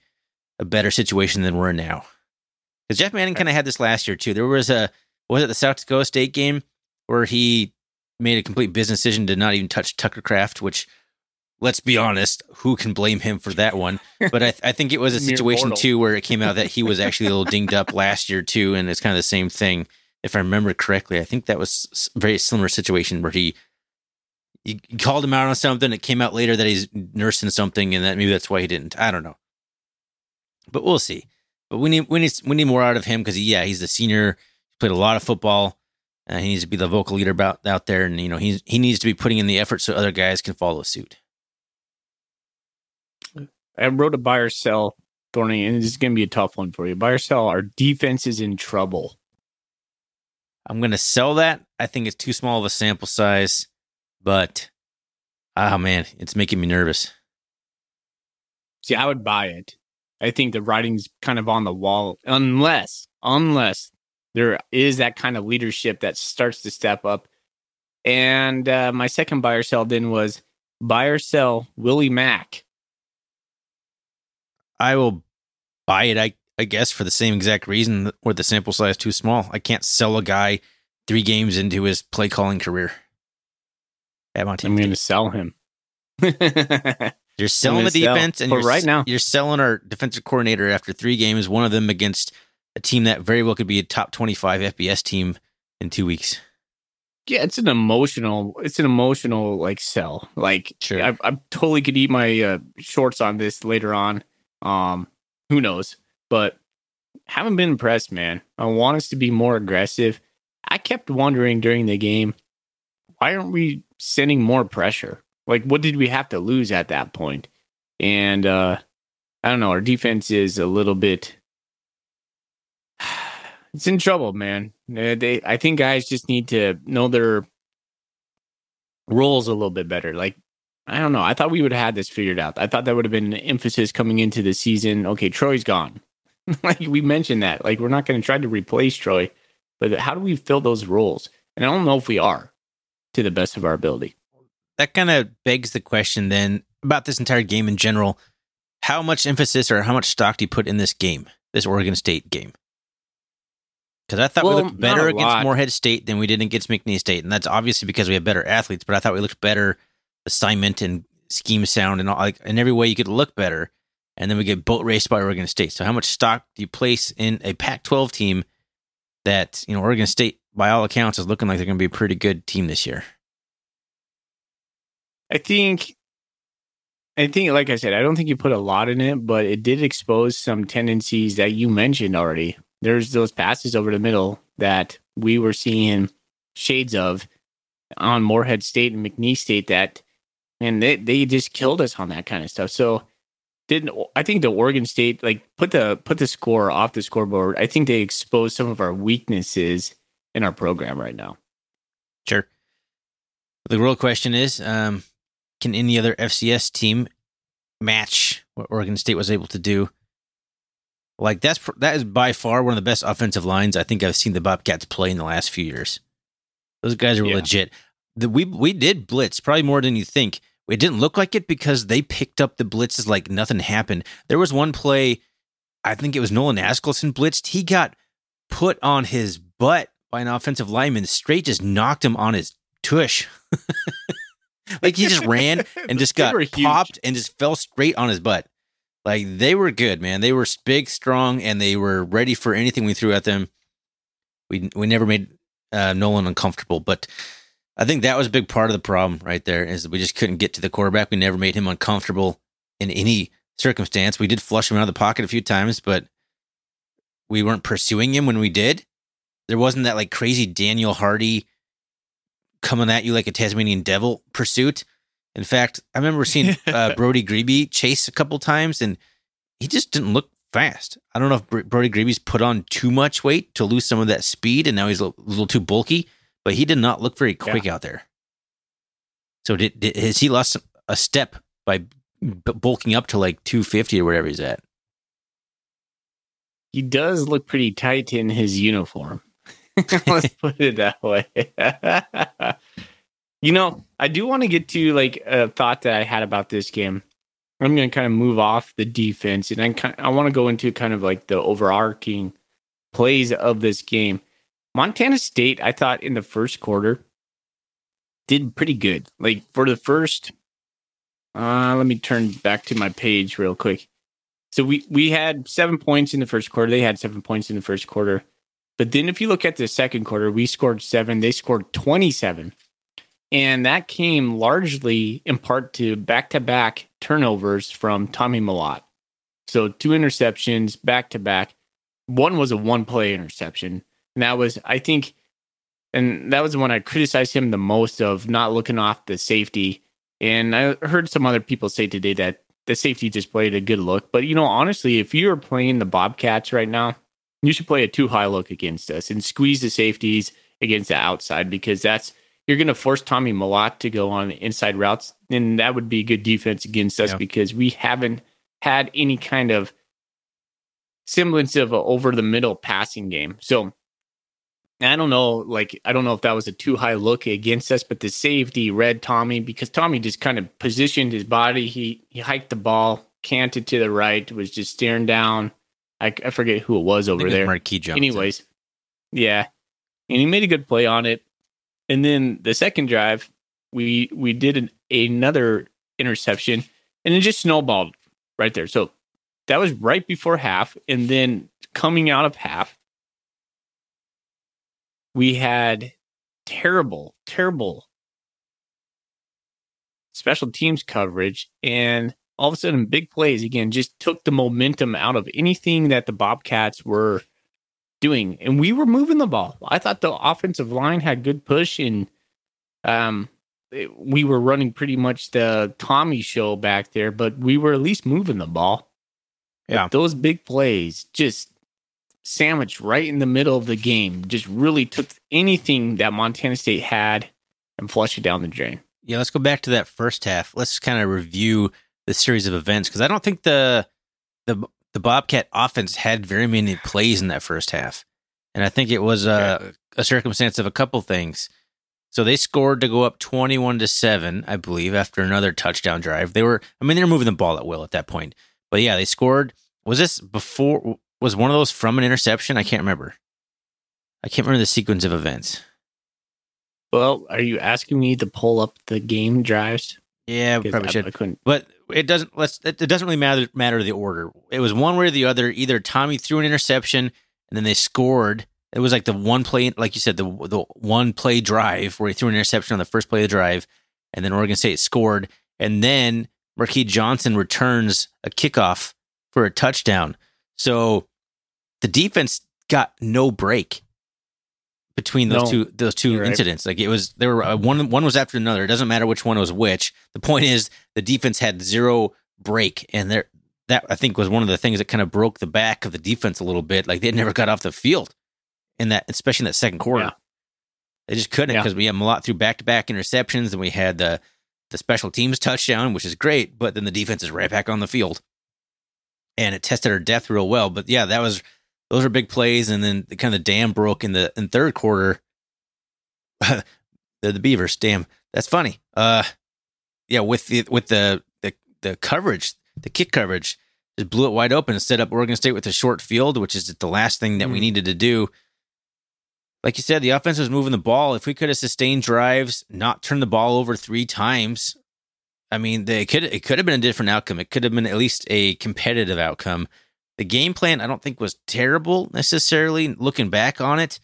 S1: a better situation than we're in now. Because Jeff Manning kind of had this last year too. There was a was it the South Dakota State game where he made a complete business decision to not even touch Tucker Kraft, which let's be honest, who can blame him for that one? But I, I think it was a (laughs) situation too where it came out that he was actually a little dinged up last year too, and it's kind of the same thing. If I remember correctly, I think that was a very similar situation where he you called him out on something. It came out later that he's nursing something, and that maybe that's why he didn't. I don't know, but we'll see. But we need we need we need more out of him because yeah, he's the senior. He's played a lot of football. Uh, he needs to be the vocal leader about out there, and you know he's he needs to be putting in the effort so other guys can follow suit.
S2: I wrote a buy or sell, Thorny, and this is going to be a tough one for you. Buy or sell, our defense is in trouble.
S1: I'm going to sell that. I think it's too small of a sample size, but oh man, it's making me nervous.
S2: See, I would buy it. I think the writing's kind of on the wall, unless, unless there is that kind of leadership that starts to step up. And uh, my second buy or sell then was buy or sell Willie Mack.
S1: I will buy it. I I guess for the same exact reason where the sample size is too small. I can't sell a guy three games into his play calling career.
S2: I'm going to sell him. (laughs) (laughs)
S1: you're selling the
S2: gonna sell.
S1: defense, and
S2: But
S1: you're,
S2: right now-
S1: you're selling our defensive coordinator after three games. One of them against a team that very well could be a top 25 FBS team in two weeks.
S2: yeah, it's an emotional, it's an emotional like sell. Like,
S1: Sure.
S2: I, I totally could eat my uh, shorts on this later on. Um, who knows? But haven't been impressed, man. I want us to be more aggressive. I kept wondering during the game, why aren't we sending more pressure? Like, what did we have to lose at that point? And uh, I don't know. Our defense is a little bit. (sighs) It's in trouble, man. They, I think guys just need to know their roles a little bit better. Like, I don't know. I thought we would have had this figured out. I thought that would have been an emphasis coming into the season. Okay, Troy's gone. (laughs) like we mentioned that. Like we're not going to try to replace Troy, but how do we fill those roles? And I don't know if we are to the best of our ability.
S1: that kind of begs the question then about this entire game in general. How much emphasis or how much stock do you put in this game, this Oregon State game? Because I thought
S2: Well,
S1: we looked better against
S2: lot.
S1: Morehead State than we did against McNeese State, and that's obviously because we have better athletes. But I thought we looked better assignment and scheme sound and all, like in every way you could look better. And then we get boat raced by Oregon State. So how much stock do you place in a Pac-12 team that you know Oregon State, by all accounts, is looking like they're going to be a pretty good team this year?
S2: I think, I think, like I said, I don't think you put a lot in it, but it did expose some tendencies that you mentioned already. There's those passes over the middle that we were seeing shades of on Morehead State and McNeese State that, and they, they just killed us on that kind of stuff. So, didn't I think the Oregon State like put the put the score off the scoreboard? I think they exposed some of our weaknesses in our program right now.
S1: Sure. The real question is, um, can any other FCS team match what Oregon State was able to do? Like that's that is by far one of the best offensive lines I think I've seen the Bobcats play in the last few years. Those guys are
S2: Yeah.
S1: legit. The, we we did blitz probably more than you think. It didn't look like it because they picked up the blitzes like nothing happened. There was one play, I think it was Nolan Askelson blitzed. He got put on his butt by an offensive lineman, straight just knocked him on his tush. (laughs) like he just ran and just got
S2: huge.
S1: popped and just fell straight on his butt. Like they were good, man. They were big, strong, and they were ready for anything we threw at them. We we never made uh, Nolan uncomfortable, but I think that was a big part of the problem right there. Is that we just couldn't get to the quarterback. We never made him uncomfortable in any circumstance. We did flush him out of the pocket a few times, but we weren't pursuing him when we did. There wasn't that like crazy Daniel Hardy coming at you like a Tasmanian devil pursuit. In fact, I remember seeing (laughs) uh, Brody Grebe chase a couple times, and he just didn't look fast. I don't know if Brody Grebe's put on too much weight to lose some of that speed, and now he's a little too bulky. But he did not look very quick out there. So did, did has he lost a step by bulking up to like two fifty or whatever he's at?
S2: He does look pretty tight in his uniform. (laughs) Let's (laughs) put it that way. (laughs) you know, I do want to get to like a thought that I had about this game. I'm going to kind of move off the defense and I kind I want to go into kind of like the overarching plays of this game. Montana State, I thought in the first quarter did pretty good. Like for the first uh let me turn back to my page real quick. So we we had 7 points in the first quarter. They had 7 points in the first quarter. But then if you look at the second quarter, we scored 7, they scored 27. And that came largely in part to back-to-back turnovers from Tommy Mellott. So two interceptions back to back. One was a one-play interception. And that was I think and that was the one I criticized him the most of not looking off the safety. And I heard some other people say today that the safety just played a good look. But you know, honestly, if you're playing the Bobcats right now, you should play a two high look against us and squeeze the safeties against the outside because that's you're going to force Tommy Mellott to go on the inside routes, and that would be good defense against us
S1: Yeah.
S2: because we haven't had any kind of semblance of a over the middle passing game. So I don't know, like I don't know if that was a two high look against us, but the safety read Tommy because Tommy just kind of positioned his body. He he hiked the ball, canted to the right, was just staring down. I, I forget who it was over
S1: think it was
S2: there.
S1: Marquis Johnson.
S2: Anyways, yeah, and he made a good play on it. And then the second drive, we we did an, another interception, and it just snowballed right there. So that was right before half, and then coming out of half, we had terrible, terrible special teams coverage, and all of a sudden, big plays again just took the momentum out of anything that the Bobcats were doing, and we were moving the ball. I thought the offensive line had good push, and um, it- we were running pretty much the Tommy show back there, but we were at least moving the ball. But
S1: Yeah.
S2: those big plays just sandwiched right in the middle of the game. Just really took anything that Montana State had and flushed it down the drain.
S1: Yeah, let's go back to that first half. Let's kind of review the series of events because I don't think the the the Bobcat offense had very many plays in that first half, and I think it was uh, a, a circumstance of a couple things. So they scored to go up twenty-one to seven, I believe, after another touchdown drive. They were, I mean, they were moving the ball at will at that point. But yeah, they scored. Was this before? Was one of those from an interception? I can't remember. I can't remember the sequence of events.
S2: Well, are you asking me to pull up the game drives?
S1: Yeah, we probably
S2: I,
S1: should.
S2: I couldn't.
S1: But it doesn't. Let's. It, doesn't really matter. Matter the order. It was one way or the other. Either Tommy threw an interception and then they scored. It was like the one play, like you said, the the one play drive where he threw an interception on the first play of the drive, and then Oregon State scored, and then Marquis Johnson returns a kickoff for a touchdown. So the defense got no break between those
S2: No,
S1: two those 2
S2: you're right.
S1: incidents. Like it was there were uh, one one was after another. It doesn't matter which one was which. The point is the defense had zero break, and there that I think was one of the things that kind of broke the back of the defense a little bit. Like they never got off the field in that, especially in that second quarter.
S2: Yeah.
S1: They just couldn't
S2: Yeah.
S1: because we had Mellott through back to back interceptions, and we had the the special teams touchdown, which is great, but then the defense is right back on the field, and it tested our depth real well. But yeah, that was those are big plays, and then the kind of dam broke in the in third quarter. (laughs) the the Beavers, damn, that's funny. Uh, yeah, with the with the the the coverage, the kick coverage, just blew it wide open and set up Oregon State with a short field, which is the last thing that we
S2: Mhm.
S1: needed to do. Like you said, the offense was moving the ball. If we could have sustained drives, not turned the ball over three times, I mean, they could it could have been a different outcome. It could have been at least a competitive outcome. The game plan, I don't think, was terrible necessarily. Looking back on it,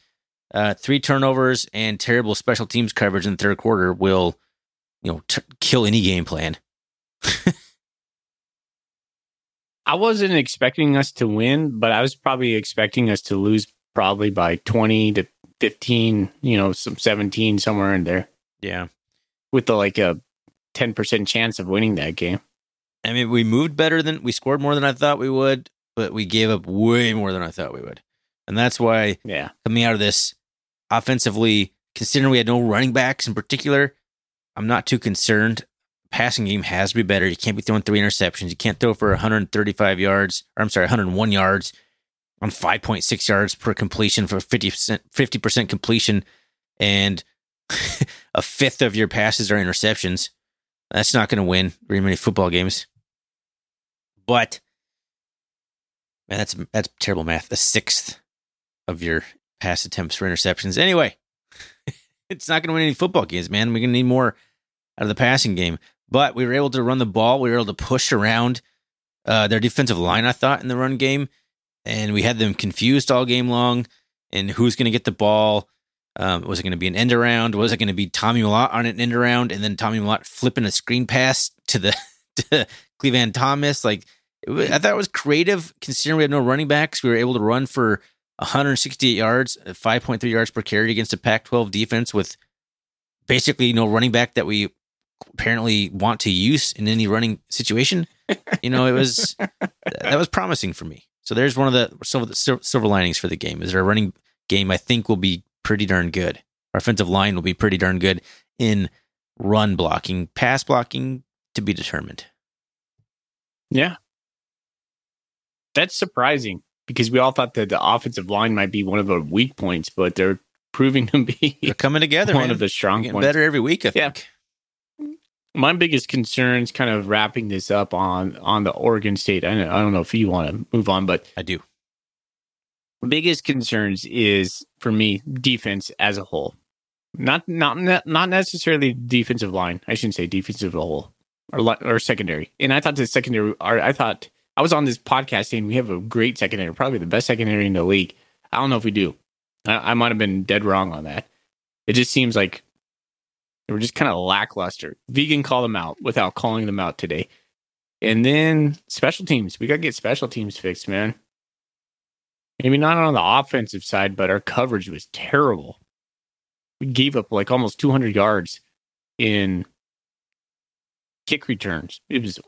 S1: uh, three turnovers and terrible special teams coverage in the third quarter will, you know, t- kill any game plan. (laughs)
S2: I wasn't expecting us to win, but I was probably expecting us to lose probably by 20 to 15, you know, some 17 somewhere in there
S1: Yeah,
S2: with the like a 10% chance of winning that game.
S1: I mean, we moved better than we scored more than I thought we would, but we gave up way more than I thought we would, and that's why
S2: Yeah.
S1: coming out of this offensively, considering we had no running backs in particular, I'm not too concerned. Passing game has to be better. You can't be throwing three interceptions. You can't throw for 135 yards, or I'm sorry, 101 yards on 5.6 yards per completion for 50%, 50% completion, and (laughs) a fifth of your passes are interceptions. That's not going to win very many football games. But man, that's that's terrible math. A sixth of your pass attempts for interceptions. Anyway, (laughs) it's not going to win any football games, man. We're going to need more out of the passing game. But we were able to run the ball. We were able to push around uh, their defensive line, I thought, in the run game. And we had them confused all game long. And who's going to get the ball? Um, was it going to be an end around? Was it going to be Tommy Mellott on an end around and then Tommy Mellott flipping a screen pass to the (laughs) to Clevan Thomas? Like, I thought it was creative considering we had no running backs. We were able to run for 168 yards, uh, 5.3 yards per carry against a Pac 12 defense with basically no running back that we apparently want to use in any running situation. You know, it was (laughs) that was promising for me. So there's one of the silver, sil- silver linings for the game. Is our running game? I think will be pretty darn good. Our offensive line will be pretty darn good in run blocking, pass blocking to be determined.
S2: Yeah. That's surprising because we all thought that the offensive line might be one of the weak points, but they're proving to be
S1: They're coming together,
S2: one
S1: man.
S2: of the strong
S1: Getting
S2: points.
S1: better every week. I
S2: Yeah.
S1: think.
S2: My biggest concerns, kind of wrapping this up on on the Oregon State. I don't, I don't know if you want to move on, but
S1: I do.
S2: biggest concerns is for me defense as a whole. Not not not necessarily defensive line. I shouldn't say defensive whole or or secondary. And I thought the secondary. I thought I was on this podcast saying we have a great secondary, probably the best secondary in the league. I don't know if we do. I, I might have been dead wrong on that. It just seems like they were just kind of lackluster. Vigen called them out without calling them out today. And then special teams. We got to get special teams fixed, man. Maybe not on the offensive side, but our coverage was terrible. We gave up like almost 200 yards in kick returns. It was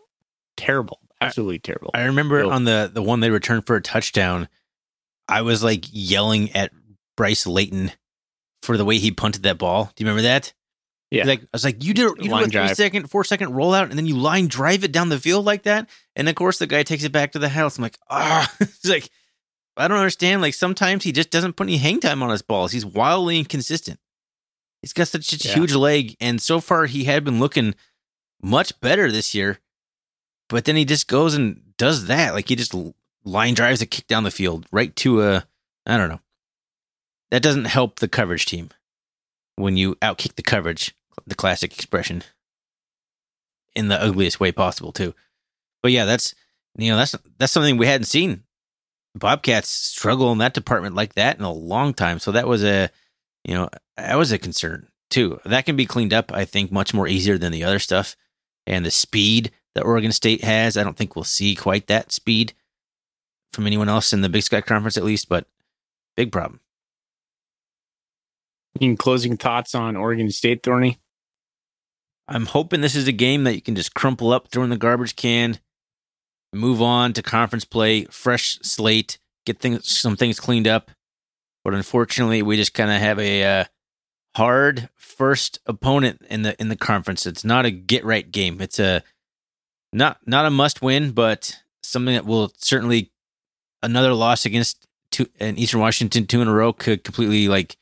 S2: terrible, absolutely terrible.
S1: I remember
S2: So-
S1: on the the one they returned for a touchdown, I was like yelling at Bryce Layton for the way he punted that ball. Do you remember that?
S2: Yeah.
S1: Like I was like, you did you did
S2: Line
S1: a three second, four second rollout, and then you line drive it down the field like that. And of course, the guy takes it back to the house. I'm like, ah, (laughs) it's like I don't understand. Like sometimes he just doesn't put any hang time on his balls. He's wildly inconsistent. He's got such a
S2: Yeah.
S1: huge leg, and so far he had been looking much better this year. But then he just goes and does that. Like he just line drives a kick down the field right to a I don't know. that doesn't help the coverage team when you outkick the coverage, the classic expression, in the ugliest way possible too. But yeah, that's you know that's that's something we hadn't seen. Bobcats struggle in that department like that in a long time, so that was a you know that was a concern too. That can be cleaned up, I think, much more easier than the other stuff. And the speed that Oregon State has, I don't think we'll see quite that speed from anyone else in the Big Sky Conference, at least. But big problem.
S2: In closing thoughts on Oregon State, Thorny?
S1: I'm hoping this is a game that you can just crumple up, throw in the garbage can, move on to conference play, fresh slate, get things some things cleaned up. But unfortunately, we just kind of have a uh, hard first opponent in the in the conference. It's not a get right game. It's a not not a must win, but something that will certainly another loss against two Eastern Washington two in a row could completely like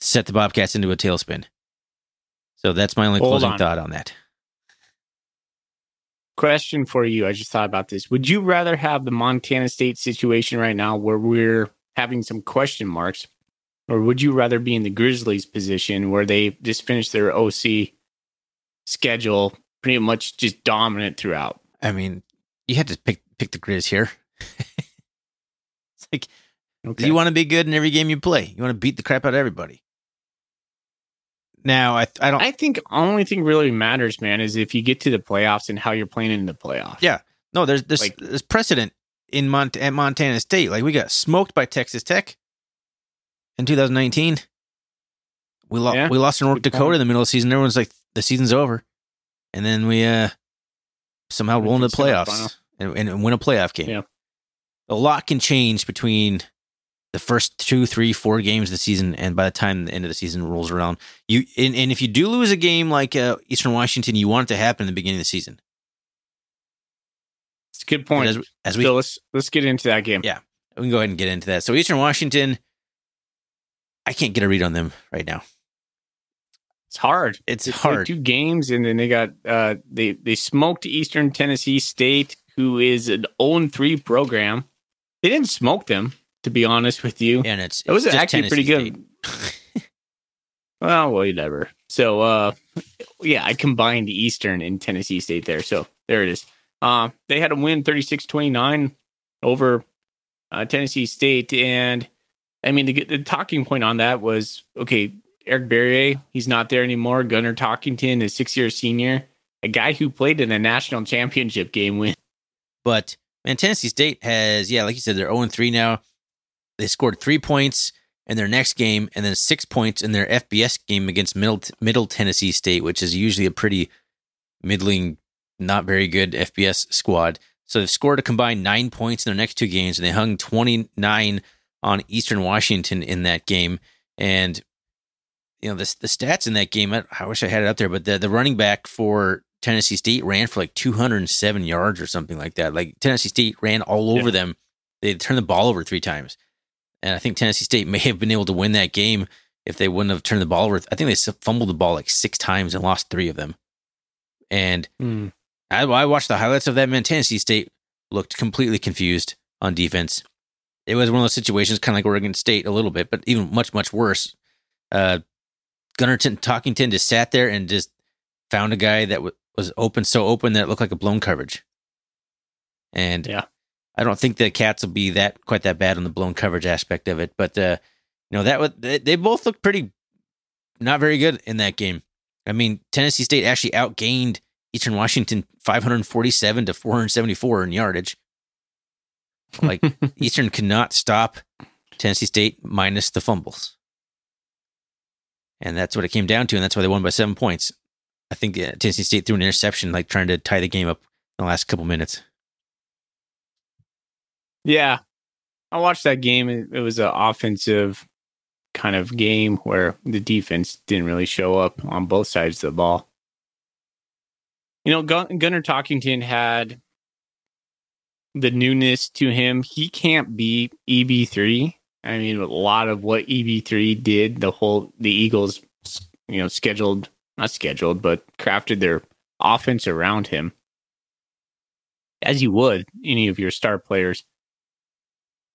S1: set the Bobcats into a tailspin. So that's my only
S2: Hold
S1: closing
S2: on.
S1: thought on that.
S2: Question for you. I just thought about this. Would you rather have the Montana State situation right now where we're having some question marks, or would you rather be in the Grizzlies position where they just finished their OC schedule pretty much just dominant throughout?
S1: I mean, you had to pick pick the Grizz here. (laughs) it's like,
S2: Okay.
S1: do you want to be good in every game you play? You want to beat the crap out of everybody. Now, I I don't
S2: I think only thing really matters, man, is if you get to the playoffs and how you're playing in the playoffs.
S1: Yeah. no. There's there's
S2: like-
S1: there's precedent in Mont- at Montana State. Like we got smoked by Texas Tech in 2019. We lost
S2: Yeah,
S1: we lost to North Dakota
S2: point.
S1: in the middle of the season. Everyone's like the season's over, and then we uh somehow roll into the playoffs and, and win a playoff game.
S2: Yeah.
S1: A lot can change between the first two, three, four games of the season, and by the time the end of the season rolls around, you and, and if you do lose a game like uh, Eastern Washington, you want it to happen in the beginning of the season.
S2: It's a good point.
S1: As, as we
S2: so let's let's get into that game.
S1: Yeah. we can go ahead and get into that. So Eastern Washington, I can't get a read on them right now.
S2: It's hard.
S1: It's
S2: played
S1: hard.
S2: Two games, and then they got uh they they smoked Eastern Tennessee State, who is an 0 3 program. They didn't smoke them, to be honest with you.
S1: and it's
S2: it was
S1: it's
S2: actually pretty good. (laughs) Well, whatever. So uh yeah, I combined Eastern and Tennessee State there. So there it is. Uh they had a win 36-29 over uh, Tennessee State and I mean the, the talking point on that was okay, Eric Barriere, he's not there anymore. Gunnar Talkington, a 6-year senior, a guy who played in a national championship game win.
S1: But man, Tennessee State has, yeah, like you said, they're 0 3 now. They scored three points in their next game and then six points in their FBS game against Middle, Middle Tennessee State, which is usually a pretty middling, not very good FBS squad. So they've scored a combined nine points in their next two games, and they hung 29 on Eastern Washington in that game. And, you know, the, the stats in that game, I, I wish I had it up there, but the, the running back for Tennessee State ran for like 207 yards or something like that. Like Tennessee State ran all over
S2: Yeah.
S1: them. They turned the ball over three times. And I think Tennessee State (laughs) may have been able to win that game if they wouldn't have turned the ball over. I think they fumbled the ball like six times and lost three of them. And I, I watched the highlights of that man. Tennessee State looked completely confused on defense. It was one of those situations, kind of like Oregon State a little bit, but even much, much worse. Uh, Gunnerton Talkington just sat there and just found a guy that w- was open, so open that it looked like a blown coverage. And
S2: Yeah.
S1: I don't think the Cats will be that quite that bad on the blown coverage aspect of it, but uh, you know that was they, they both looked pretty not very good in that game. I mean, Tennessee State actually outgained Eastern Washington 547 to 474 in yardage. Like (laughs) Eastern cannot stop Tennessee State minus the fumbles. And that's what it came down to, and that's why they won by seven points. I think uh, Tennessee State threw an interception, like trying to tie the game up in the last couple minutes.
S2: Yeah. I watched that game. It, was an offensive kind of game where the defense didn't really show up on both sides of the ball. You know, Gun- Gunnar Talkington had the newness to him. He can't be EB3. I mean, a lot of what EB3 did, the whole, the Eagles, you know, scheduled, not scheduled, but crafted their offense around him. As you would any of your star players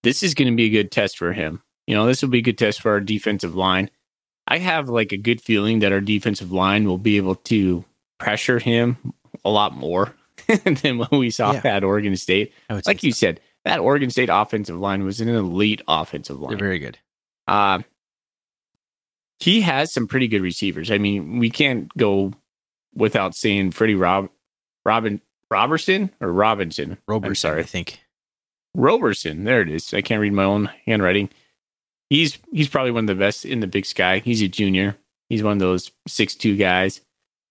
S2: this is going to be a good test for him. you know, this will be a good test for our defensive line. I have like a good feeling that our defensive line will be able to pressure him a lot more (laughs) than what we saw
S1: Yeah.
S2: at Oregon State. Like you said, that Oregon State offensive line was an elite offensive line.
S1: they're very good.
S2: Uh, he has some pretty good receivers. I mean, we can't go without seeing Freddie Rob, Robin Robertson or Robinson.
S1: Roberson,
S2: I'm sorry,
S1: I think.
S2: Roberson. There it is. I can't read my own handwriting. He's he's probably one of the best in the Big Sky. He's a junior. He's one of those six two guys.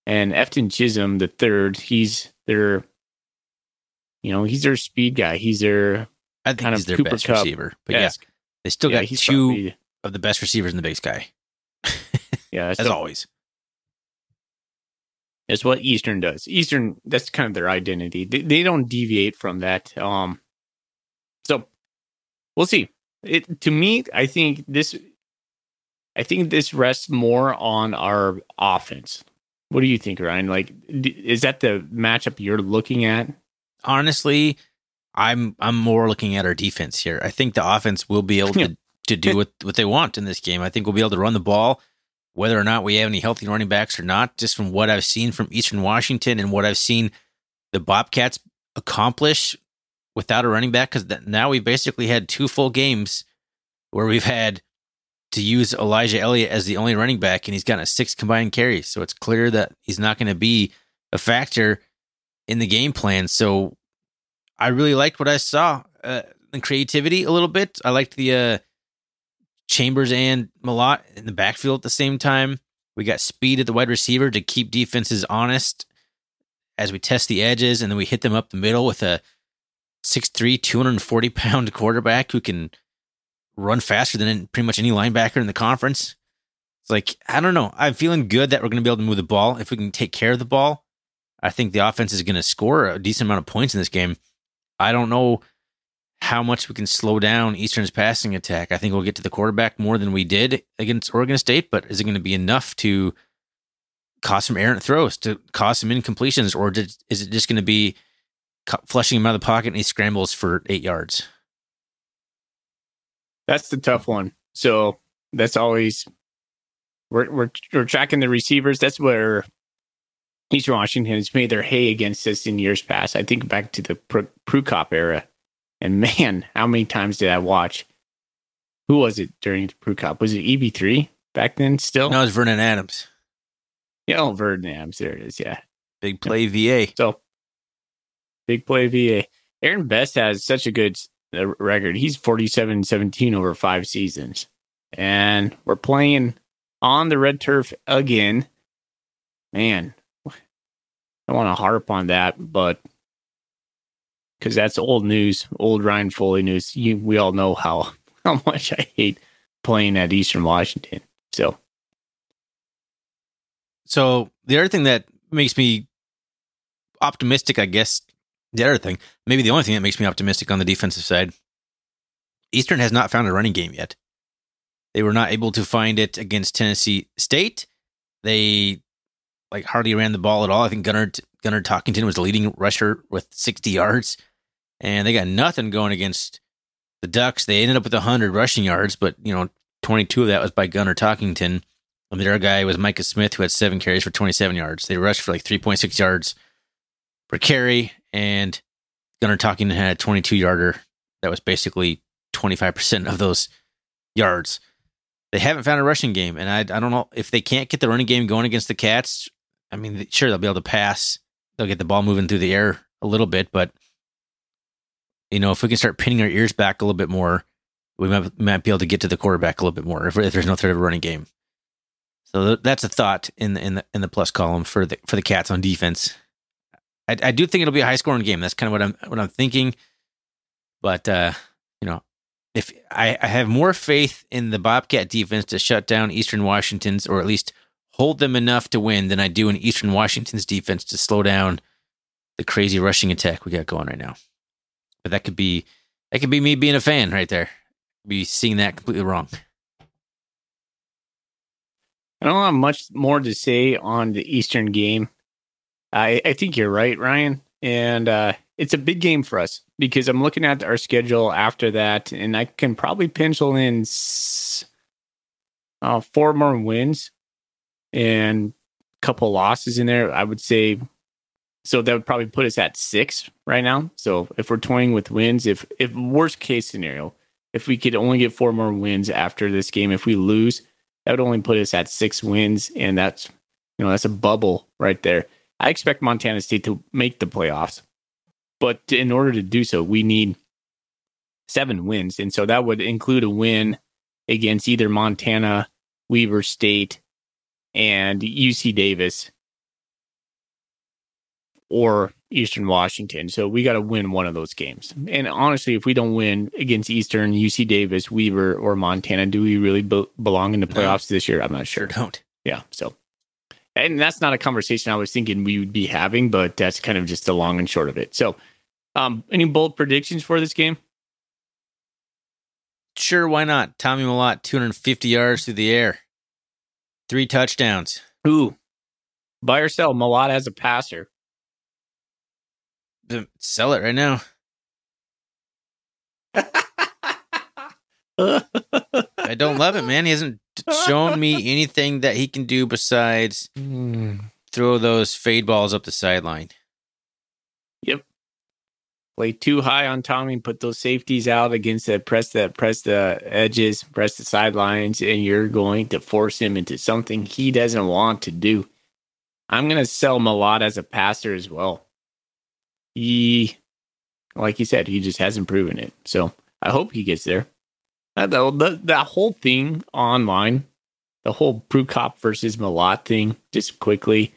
S2: And Efton Chism, the third, he's their, you know, he's their speed guy. He's their
S1: I think
S2: Kind
S1: he's
S2: of
S1: their
S2: Cooper
S1: best
S2: Kupp
S1: receiver. But yeah, they still
S2: Yeah,
S1: got
S2: he's
S1: two
S2: probably-
S1: of the best receivers in the Big Sky, (laughs)
S2: yeah,
S1: as
S2: so-
S1: always.
S2: It's what Eastern does. Eastern, that's kind of their identity. They, they don't deviate from that. Um, so we'll see. It to me, I think this, I think this rests more on our offense. What do you think, Ryan? Like, d- is that the matchup you're looking at?
S1: Honestly, I'm I'm more looking at our defense here. I think the offense will be able (laughs) to, to do what, what they want in this game. I think we'll be able to run the ball, whether or not we have any healthy running backs or not, just from what I've seen from Eastern Washington and what I've seen the Bobcats accomplish without a running back. Because now we've basically had two full games where we've had to use Elijah Elliott as the only running back, and he's gotten a six combined carries. So it's clear that he's not going to be a factor in the game plan. So I really liked what I saw. Uh, the creativity a little bit. I liked the uh, Chambers and Mellott in the backfield at the same time. We got speed at the wide receiver to keep defenses honest as we test the edges, and then we hit them up the middle with a 6'3", 240 pound (laughs) quarterback who can run faster than pretty much any linebacker in the conference. It's like, I don't know. I'm feeling good that we're going to be able to move the ball. If we can take care of the ball, I think the offense is going to score a decent amount of points in this game. I don't know how much we can slow down Eastern's passing attack. I think we'll get to the quarterback more than we did against Oregon State, but is it going to be enough to cause some errant throws, to cause some incompletions, or did, is it just going to be flushing him out of the pocket and he scrambles for eight yards?
S2: That's the tough one. So that's always we're we're we're tracking the receivers. That's where Eastern Washington has made their hay against us in years past. I think back to the Pru- Prukop era, and (laughs) man, how many times did I watch? Who was it during the Prukop? Was it EB three back then? Still,
S1: No, it was Vernon Adams.
S2: yeah, oh, Vernon Adams. There it is. Yeah.
S1: Big play VA.
S2: So big play VA. Aaron Best has such a good uh, record. He's 47 17 over five seasons. And we're playing on the red turf again. Man, I want to harp on that, but because that's old news, old Ryan Foley news. You, we all know how, (laughs) how much I hate playing at Eastern Washington. So,
S1: So the other thing that makes me optimistic, I guess, the other thing, maybe the only thing that makes me optimistic on the defensive side, Eastern has not found a running game yet. They were not able to find it against Tennessee State. They like hardly ran the ball at all. I think Gunnar Gunnar Talkington was the leading rusher with 60 yards, and they got nothing going against the Ducks. They ended up with 100 rushing yards, but you know, 22 of that was by Gunnar Talkington. And the other guy was Micah Smith, who had seven carries for 27 yards. They rushed for like 3.6 yards per carry, and Gunnar Talkington had a 22 yarder that was basically 25% of those yards. They haven't found a rushing game, and I, I don't know if they can't get the running game going against the Cats. I mean, sure, they'll be able to pass, they'll get the ball moving through the air a little bit, but you know, if we can start pinning our ears back a little bit more, we might, might be able to get to the quarterback a little bit more if, if there's no threat of a running game. So th- that's a thought in the in the in the plus column for the for the Cats on defense. I, I do think it'll be a high scoring game. That's kind of what I'm what I'm thinking. But uh, you know, if I, I have more faith in the Bobcat defense to shut down Eastern Washington's or at least hold them enough to win than I do in Eastern Washington's defense to slow down the crazy rushing attack we got going right now. But that could be that could be me being a fan right there. Be seeing that completely wrong.
S2: I don't have much more to say on the Eastern game. I, I think you're right, Ryan. And uh, it's a big game for us. because I'm looking at our schedule after that, and I can probably pencil in uh, four more wins and a couple losses in there. I would say so that would probably put us at six right now. So if we're toying with wins, if if worst case scenario, if we could only get four more wins after this game, if we lose, that would only put us at six wins, and that's you know that's a bubble right there. I expect Montana State to make the playoffs, but in order to do so, we need seven wins, and so that would include a win against either Montana, Weber State, and UC Davis, or Eastern Washington. So we got to win one of those games. And honestly, if we don't win against Eastern, UC Davis, Weber, or Montana, do we really be- belong in the
S1: No.
S2: playoffs this year? I'm not
S1: Sure
S2: sure.
S1: don't.
S2: Yeah. So, and that's not a conversation I was thinking we would be having, but that's kind of just the long and short of it. So, um, any bold predictions for this game?
S1: Sure, why not? Tommy Mellott, 250 yards through the air, three touchdowns.
S2: Ooh, buy or sell Mellott as a passer.
S1: Sell it right now. I don't love it, man. He hasn't shown me (laughs) anything that he can do besides
S2: Hmm.
S1: throw those fade balls up the sideline.
S2: Play two high on Tommy, put those safeties out against that press that press the edges, press the sidelines, and you're going to force him into something he doesn't want to do. I'm gonna sell Mellott as a passer as well. He, like you said, he just hasn't proven it. So I hope he gets there. Uh, the, the, that whole thing online, the whole Prukop versus Mellott thing, just quickly,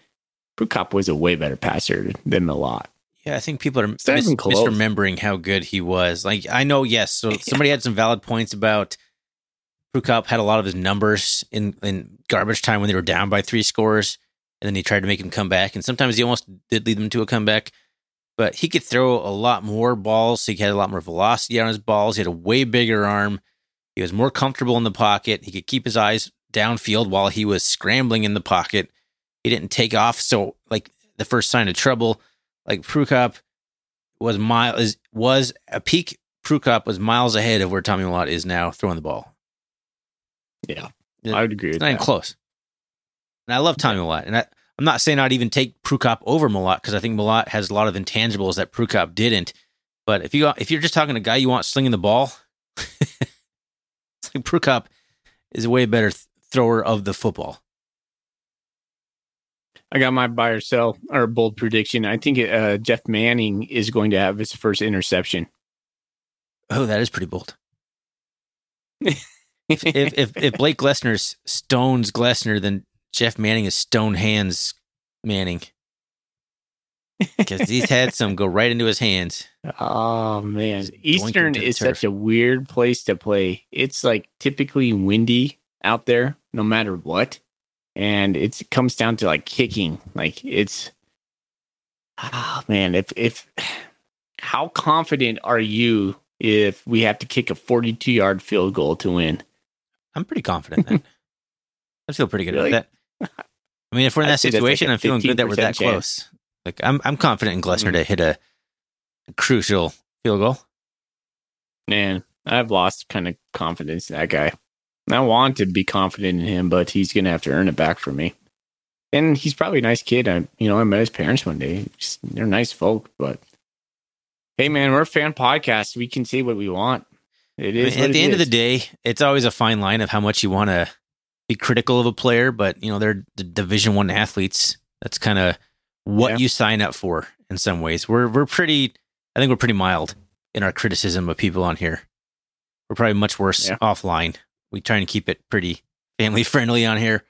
S2: Prukop was a way better passer than Mellott.
S1: Yeah, I think people are mis- misremembering how good he was. Like, I know, yes. So (laughs) somebody had some valid points about Prukop had a lot of his numbers in, in garbage time when they were down by three scores, and then he tried to make him come back. And sometimes he almost did lead them to a comeback. But he could throw a lot more balls. He had a lot more velocity on his balls. He had a way bigger arm. He was more comfortable in the pocket. He could keep his eyes downfield while he was scrambling in the pocket. He didn't take off. So, like the first sign of trouble, like Prukop was mile is was a peak. Prukop was miles ahead of where Tommy Mellott is now throwing the ball.
S2: Yeah, I would agree
S1: It's not even
S2: that.
S1: close. And I love Tommy Mellott, and I, I'm not saying I'd even take Prukop over Mellott because I think Mellott has a lot of intangibles that Prukop didn't. But if you if you're just talking to a guy you want slinging the ball, (laughs) it's like Prukop is a way better th- thrower of the football.
S2: I got my buy or sell or bold prediction. I think uh, Jeff Manning is going to have his first interception.
S1: Oh, that is pretty bold. (laughs) if if if Blake Glessner stones Glessner, then Jeff Manning is stone hands Manning because he's had some go right into his hands.
S2: oh man, Eastern is such a weird place to play. It's like typically windy out there, no matter what, and it comes down to like kicking. Like it's, oh man, if if how confident are you if we have to kick a 42 yard field goal to win?
S1: I'm pretty confident. Then. (laughs) I feel pretty good
S2: Really?
S1: about that. I mean, if we're in that
S2: like
S1: situation,
S2: a
S1: I'm feeling good that we're that
S2: chance.
S1: close. Like I'm I'm confident in Glessner
S2: Mm.
S1: to hit a, a crucial field goal.
S2: Man, I've lost kind of confidence in that guy. I want to be confident in him, but he's gonna have to earn it back from me. And he's probably a nice kid. I, you know, I met his parents one day. Just, they're nice folk, but hey, man, we're a fan podcast. We can say what we want. It
S1: I mean, at the end of the day, it's always a fine line of how much you want to be critical of a player, but you know they're the Division One athletes. That's kind of what
S2: Yeah.
S1: you sign up for. In some ways, we're we're pretty. I think we're pretty mild in our criticism of people on here. We're probably much worse
S2: Yeah.
S1: offline. We try and keep it pretty family (laughs) friendly on here.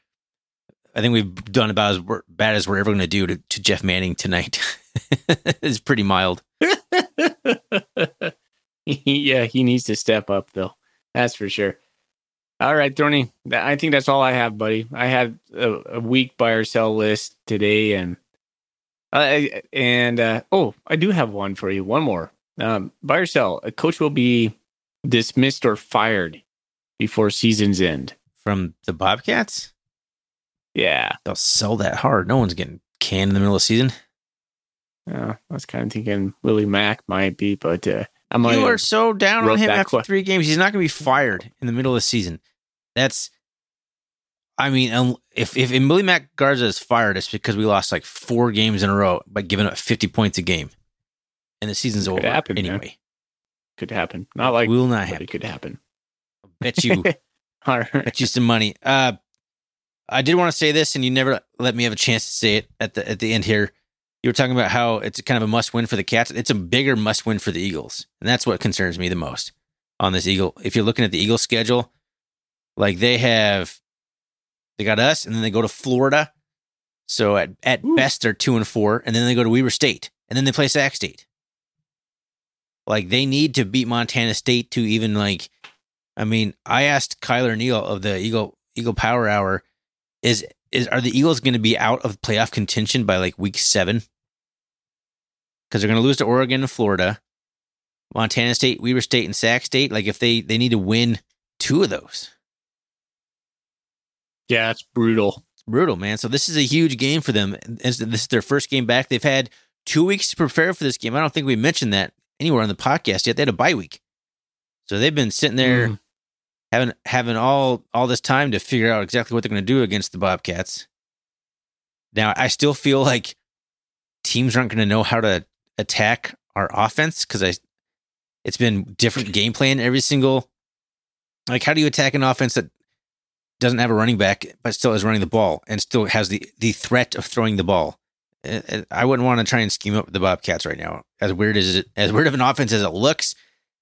S1: I think we've done about as bad as we're ever going to do to, Jeff Manning tonight. (laughs) it's pretty mild. (laughs)
S2: yeah, he needs to step up though. That's for sure. All right, Thorny. I think that's all I have, buddy. I had a, a week buy or sell list today, and I and uh, oh, I do have one for you. One more. Um, buy or sell. A coach will be dismissed or fired before season's end.
S1: From the Bobcats,
S2: Yeah,
S1: they'll sell that hard. No one's getting canned in the middle of the season.
S2: Uh, I was kind of thinking Willie Mack might be, but uh, I'm
S1: You are so down on him after
S2: que-
S1: three games. He's not going to be fired in the middle of the season. That's, I mean, um, if if Willie Mack Garrett is fired, it's because we lost like four games in a row by giving up 50 points a game, and the season's
S2: Could
S1: over
S2: happen, man.
S1: anyway.
S2: could happen. Not like
S1: Will not happen.
S2: it could happen.
S1: Bet you (laughs)
S2: All right.
S1: bet you some money. Uh, I did want to say this, and you never let me have a chance to say it at the at the end here. You were talking about how it's kind of a must win for the Cats. It's a bigger must win for the Eagles, and that's what concerns me the most on this Eagle. If you're looking at the Eagles schedule, like they have, they got us, and then they go to Florida. So at at
S2: Ooh.
S1: best they're two and four, and then they go to Weber State, and then they play Sac State. Like they need to beat Montana State to even like. I mean, I asked Kyler Neal of the Eagle Eagle Power Hour, is is are the Eagles going to be out of playoff contention by like week seven? Because they're going to lose to Oregon and Florida, Montana State, Weber State, and Sac State. Like if they they need to win two of those,
S2: Yeah, it's brutal.
S1: it's brutal, man. So this is a huge game for them. This is their first game back. They've had two weeks to prepare for this game. I don't think we mentioned that anywhere on the podcast yet. They had a bye week, so they've been sitting there.
S2: Mm.
S1: Having having all all this time to figure out exactly what they're going to do against the Bobcats. Now, I still feel like teams aren't going to know how to attack our offense because I it's been different (clears throat) game plan every single. Like, how do you attack an offense that doesn't have a running back but still is running the ball and still has the the threat of throwing the ball? I wouldn't want to try and scheme up the Bobcats right now. As weird as it, as weird of an offense as it looks,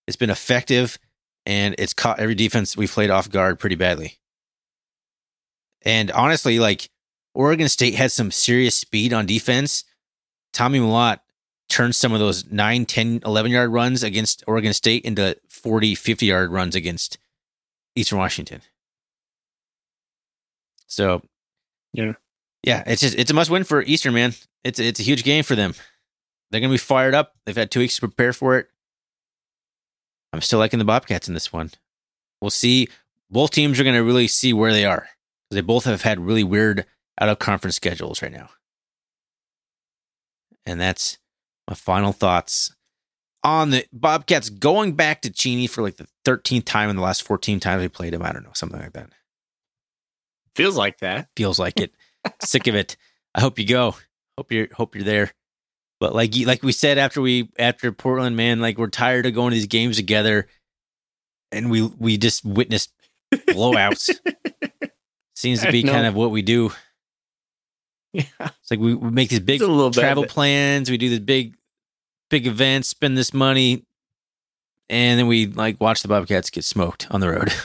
S1: it's been effective and it's caught every defense we've played off guard pretty badly. And honestly, like Oregon State had some serious speed on defense. Tommy Mellott turned some of those 9, 10, 11 yard runs against Oregon State into 40, 50 yard runs against Eastern Washington. So,
S2: Yeah.
S1: Yeah, it's just it's a must win for Eastern, man. It's it's a huge game for them. They're gonna be fired up. They've had two weeks to prepare for it. I'm still liking the Bobcats in this one. We'll see. Both teams are going to really see where they are because they both have had really weird out of conference schedules right now. And that's my final thoughts on the Bobcats going back to Cheney for like the 13th time in the last 14 times we played him. I don't know, something like that.
S2: Feels like that.
S1: Feels like it. (laughs) Sick of it. I hope you go. Hope you're hope you're there. But like like we said after we after Portland, man, like we're tired of going to these games together, and we we just witnessed blowouts. (laughs) Seems to be kind of what we do.
S2: Yeah.
S1: It's like we, we make these big
S2: little bit,
S1: travel plans. We do these big big events, spend this money, and then we like watch the Bobcats get smoked on the road. (laughs)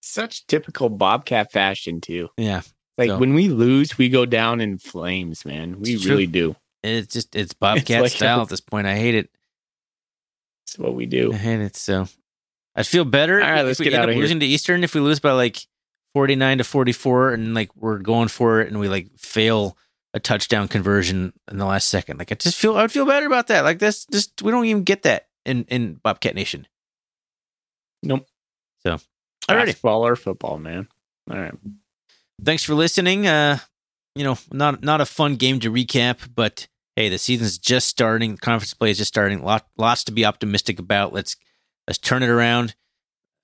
S2: Such typical Bobcat fashion too.
S1: yeah,
S2: Like
S1: So-
S2: when we lose, we go down in flames, man. We
S1: It's true.
S2: really do.
S1: it's just (laughs) it's Bobcat
S2: like
S1: style
S2: how-
S1: at this point. I hate it.
S2: It's what we do.
S1: I hate it. So I feel better.
S2: All right,
S1: if
S2: let's
S1: we
S2: get
S1: end
S2: outta
S1: up
S2: here.
S1: losing to Eastern. If we lose by like forty nine to forty four, and like we're going for it, and we like fail a touchdown conversion in the last second, like I just feel I would feel better about that. Like this, just we don't even get that in in Bobcat Nation.
S2: Nope.
S1: So, alrighty.
S2: Basketball or football, man. All right.
S1: Thanks for listening. Uh, you know, not not a fun game to recap, but hey, the season's just starting. Conference play is just starting. Lot lots to be optimistic about. Let's let's turn it around.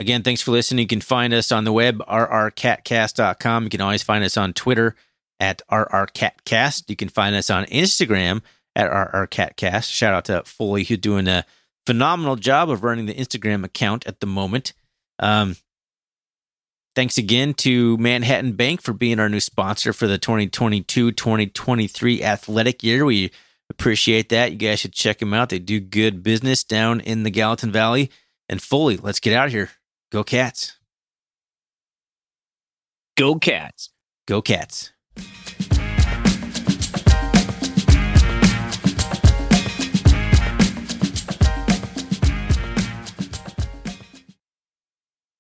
S1: Again, thanks for listening. You can find us on the web, rrcatcast.com. You can always find us on Twitter at rrcatcast. You can find us on Instagram at rrcatcast. Shout out to Foley, who's doing a phenomenal job of running the Instagram account at the moment. Um, Thanks again to Manhattan Bank for being our new sponsor for the 2022 2023 athletic year. We appreciate that. You guys should check them out. They do good business down in the Gallatin Valley. And Foley, let's get out of here. Go Cats.
S2: Go Cats.
S1: Go Cats.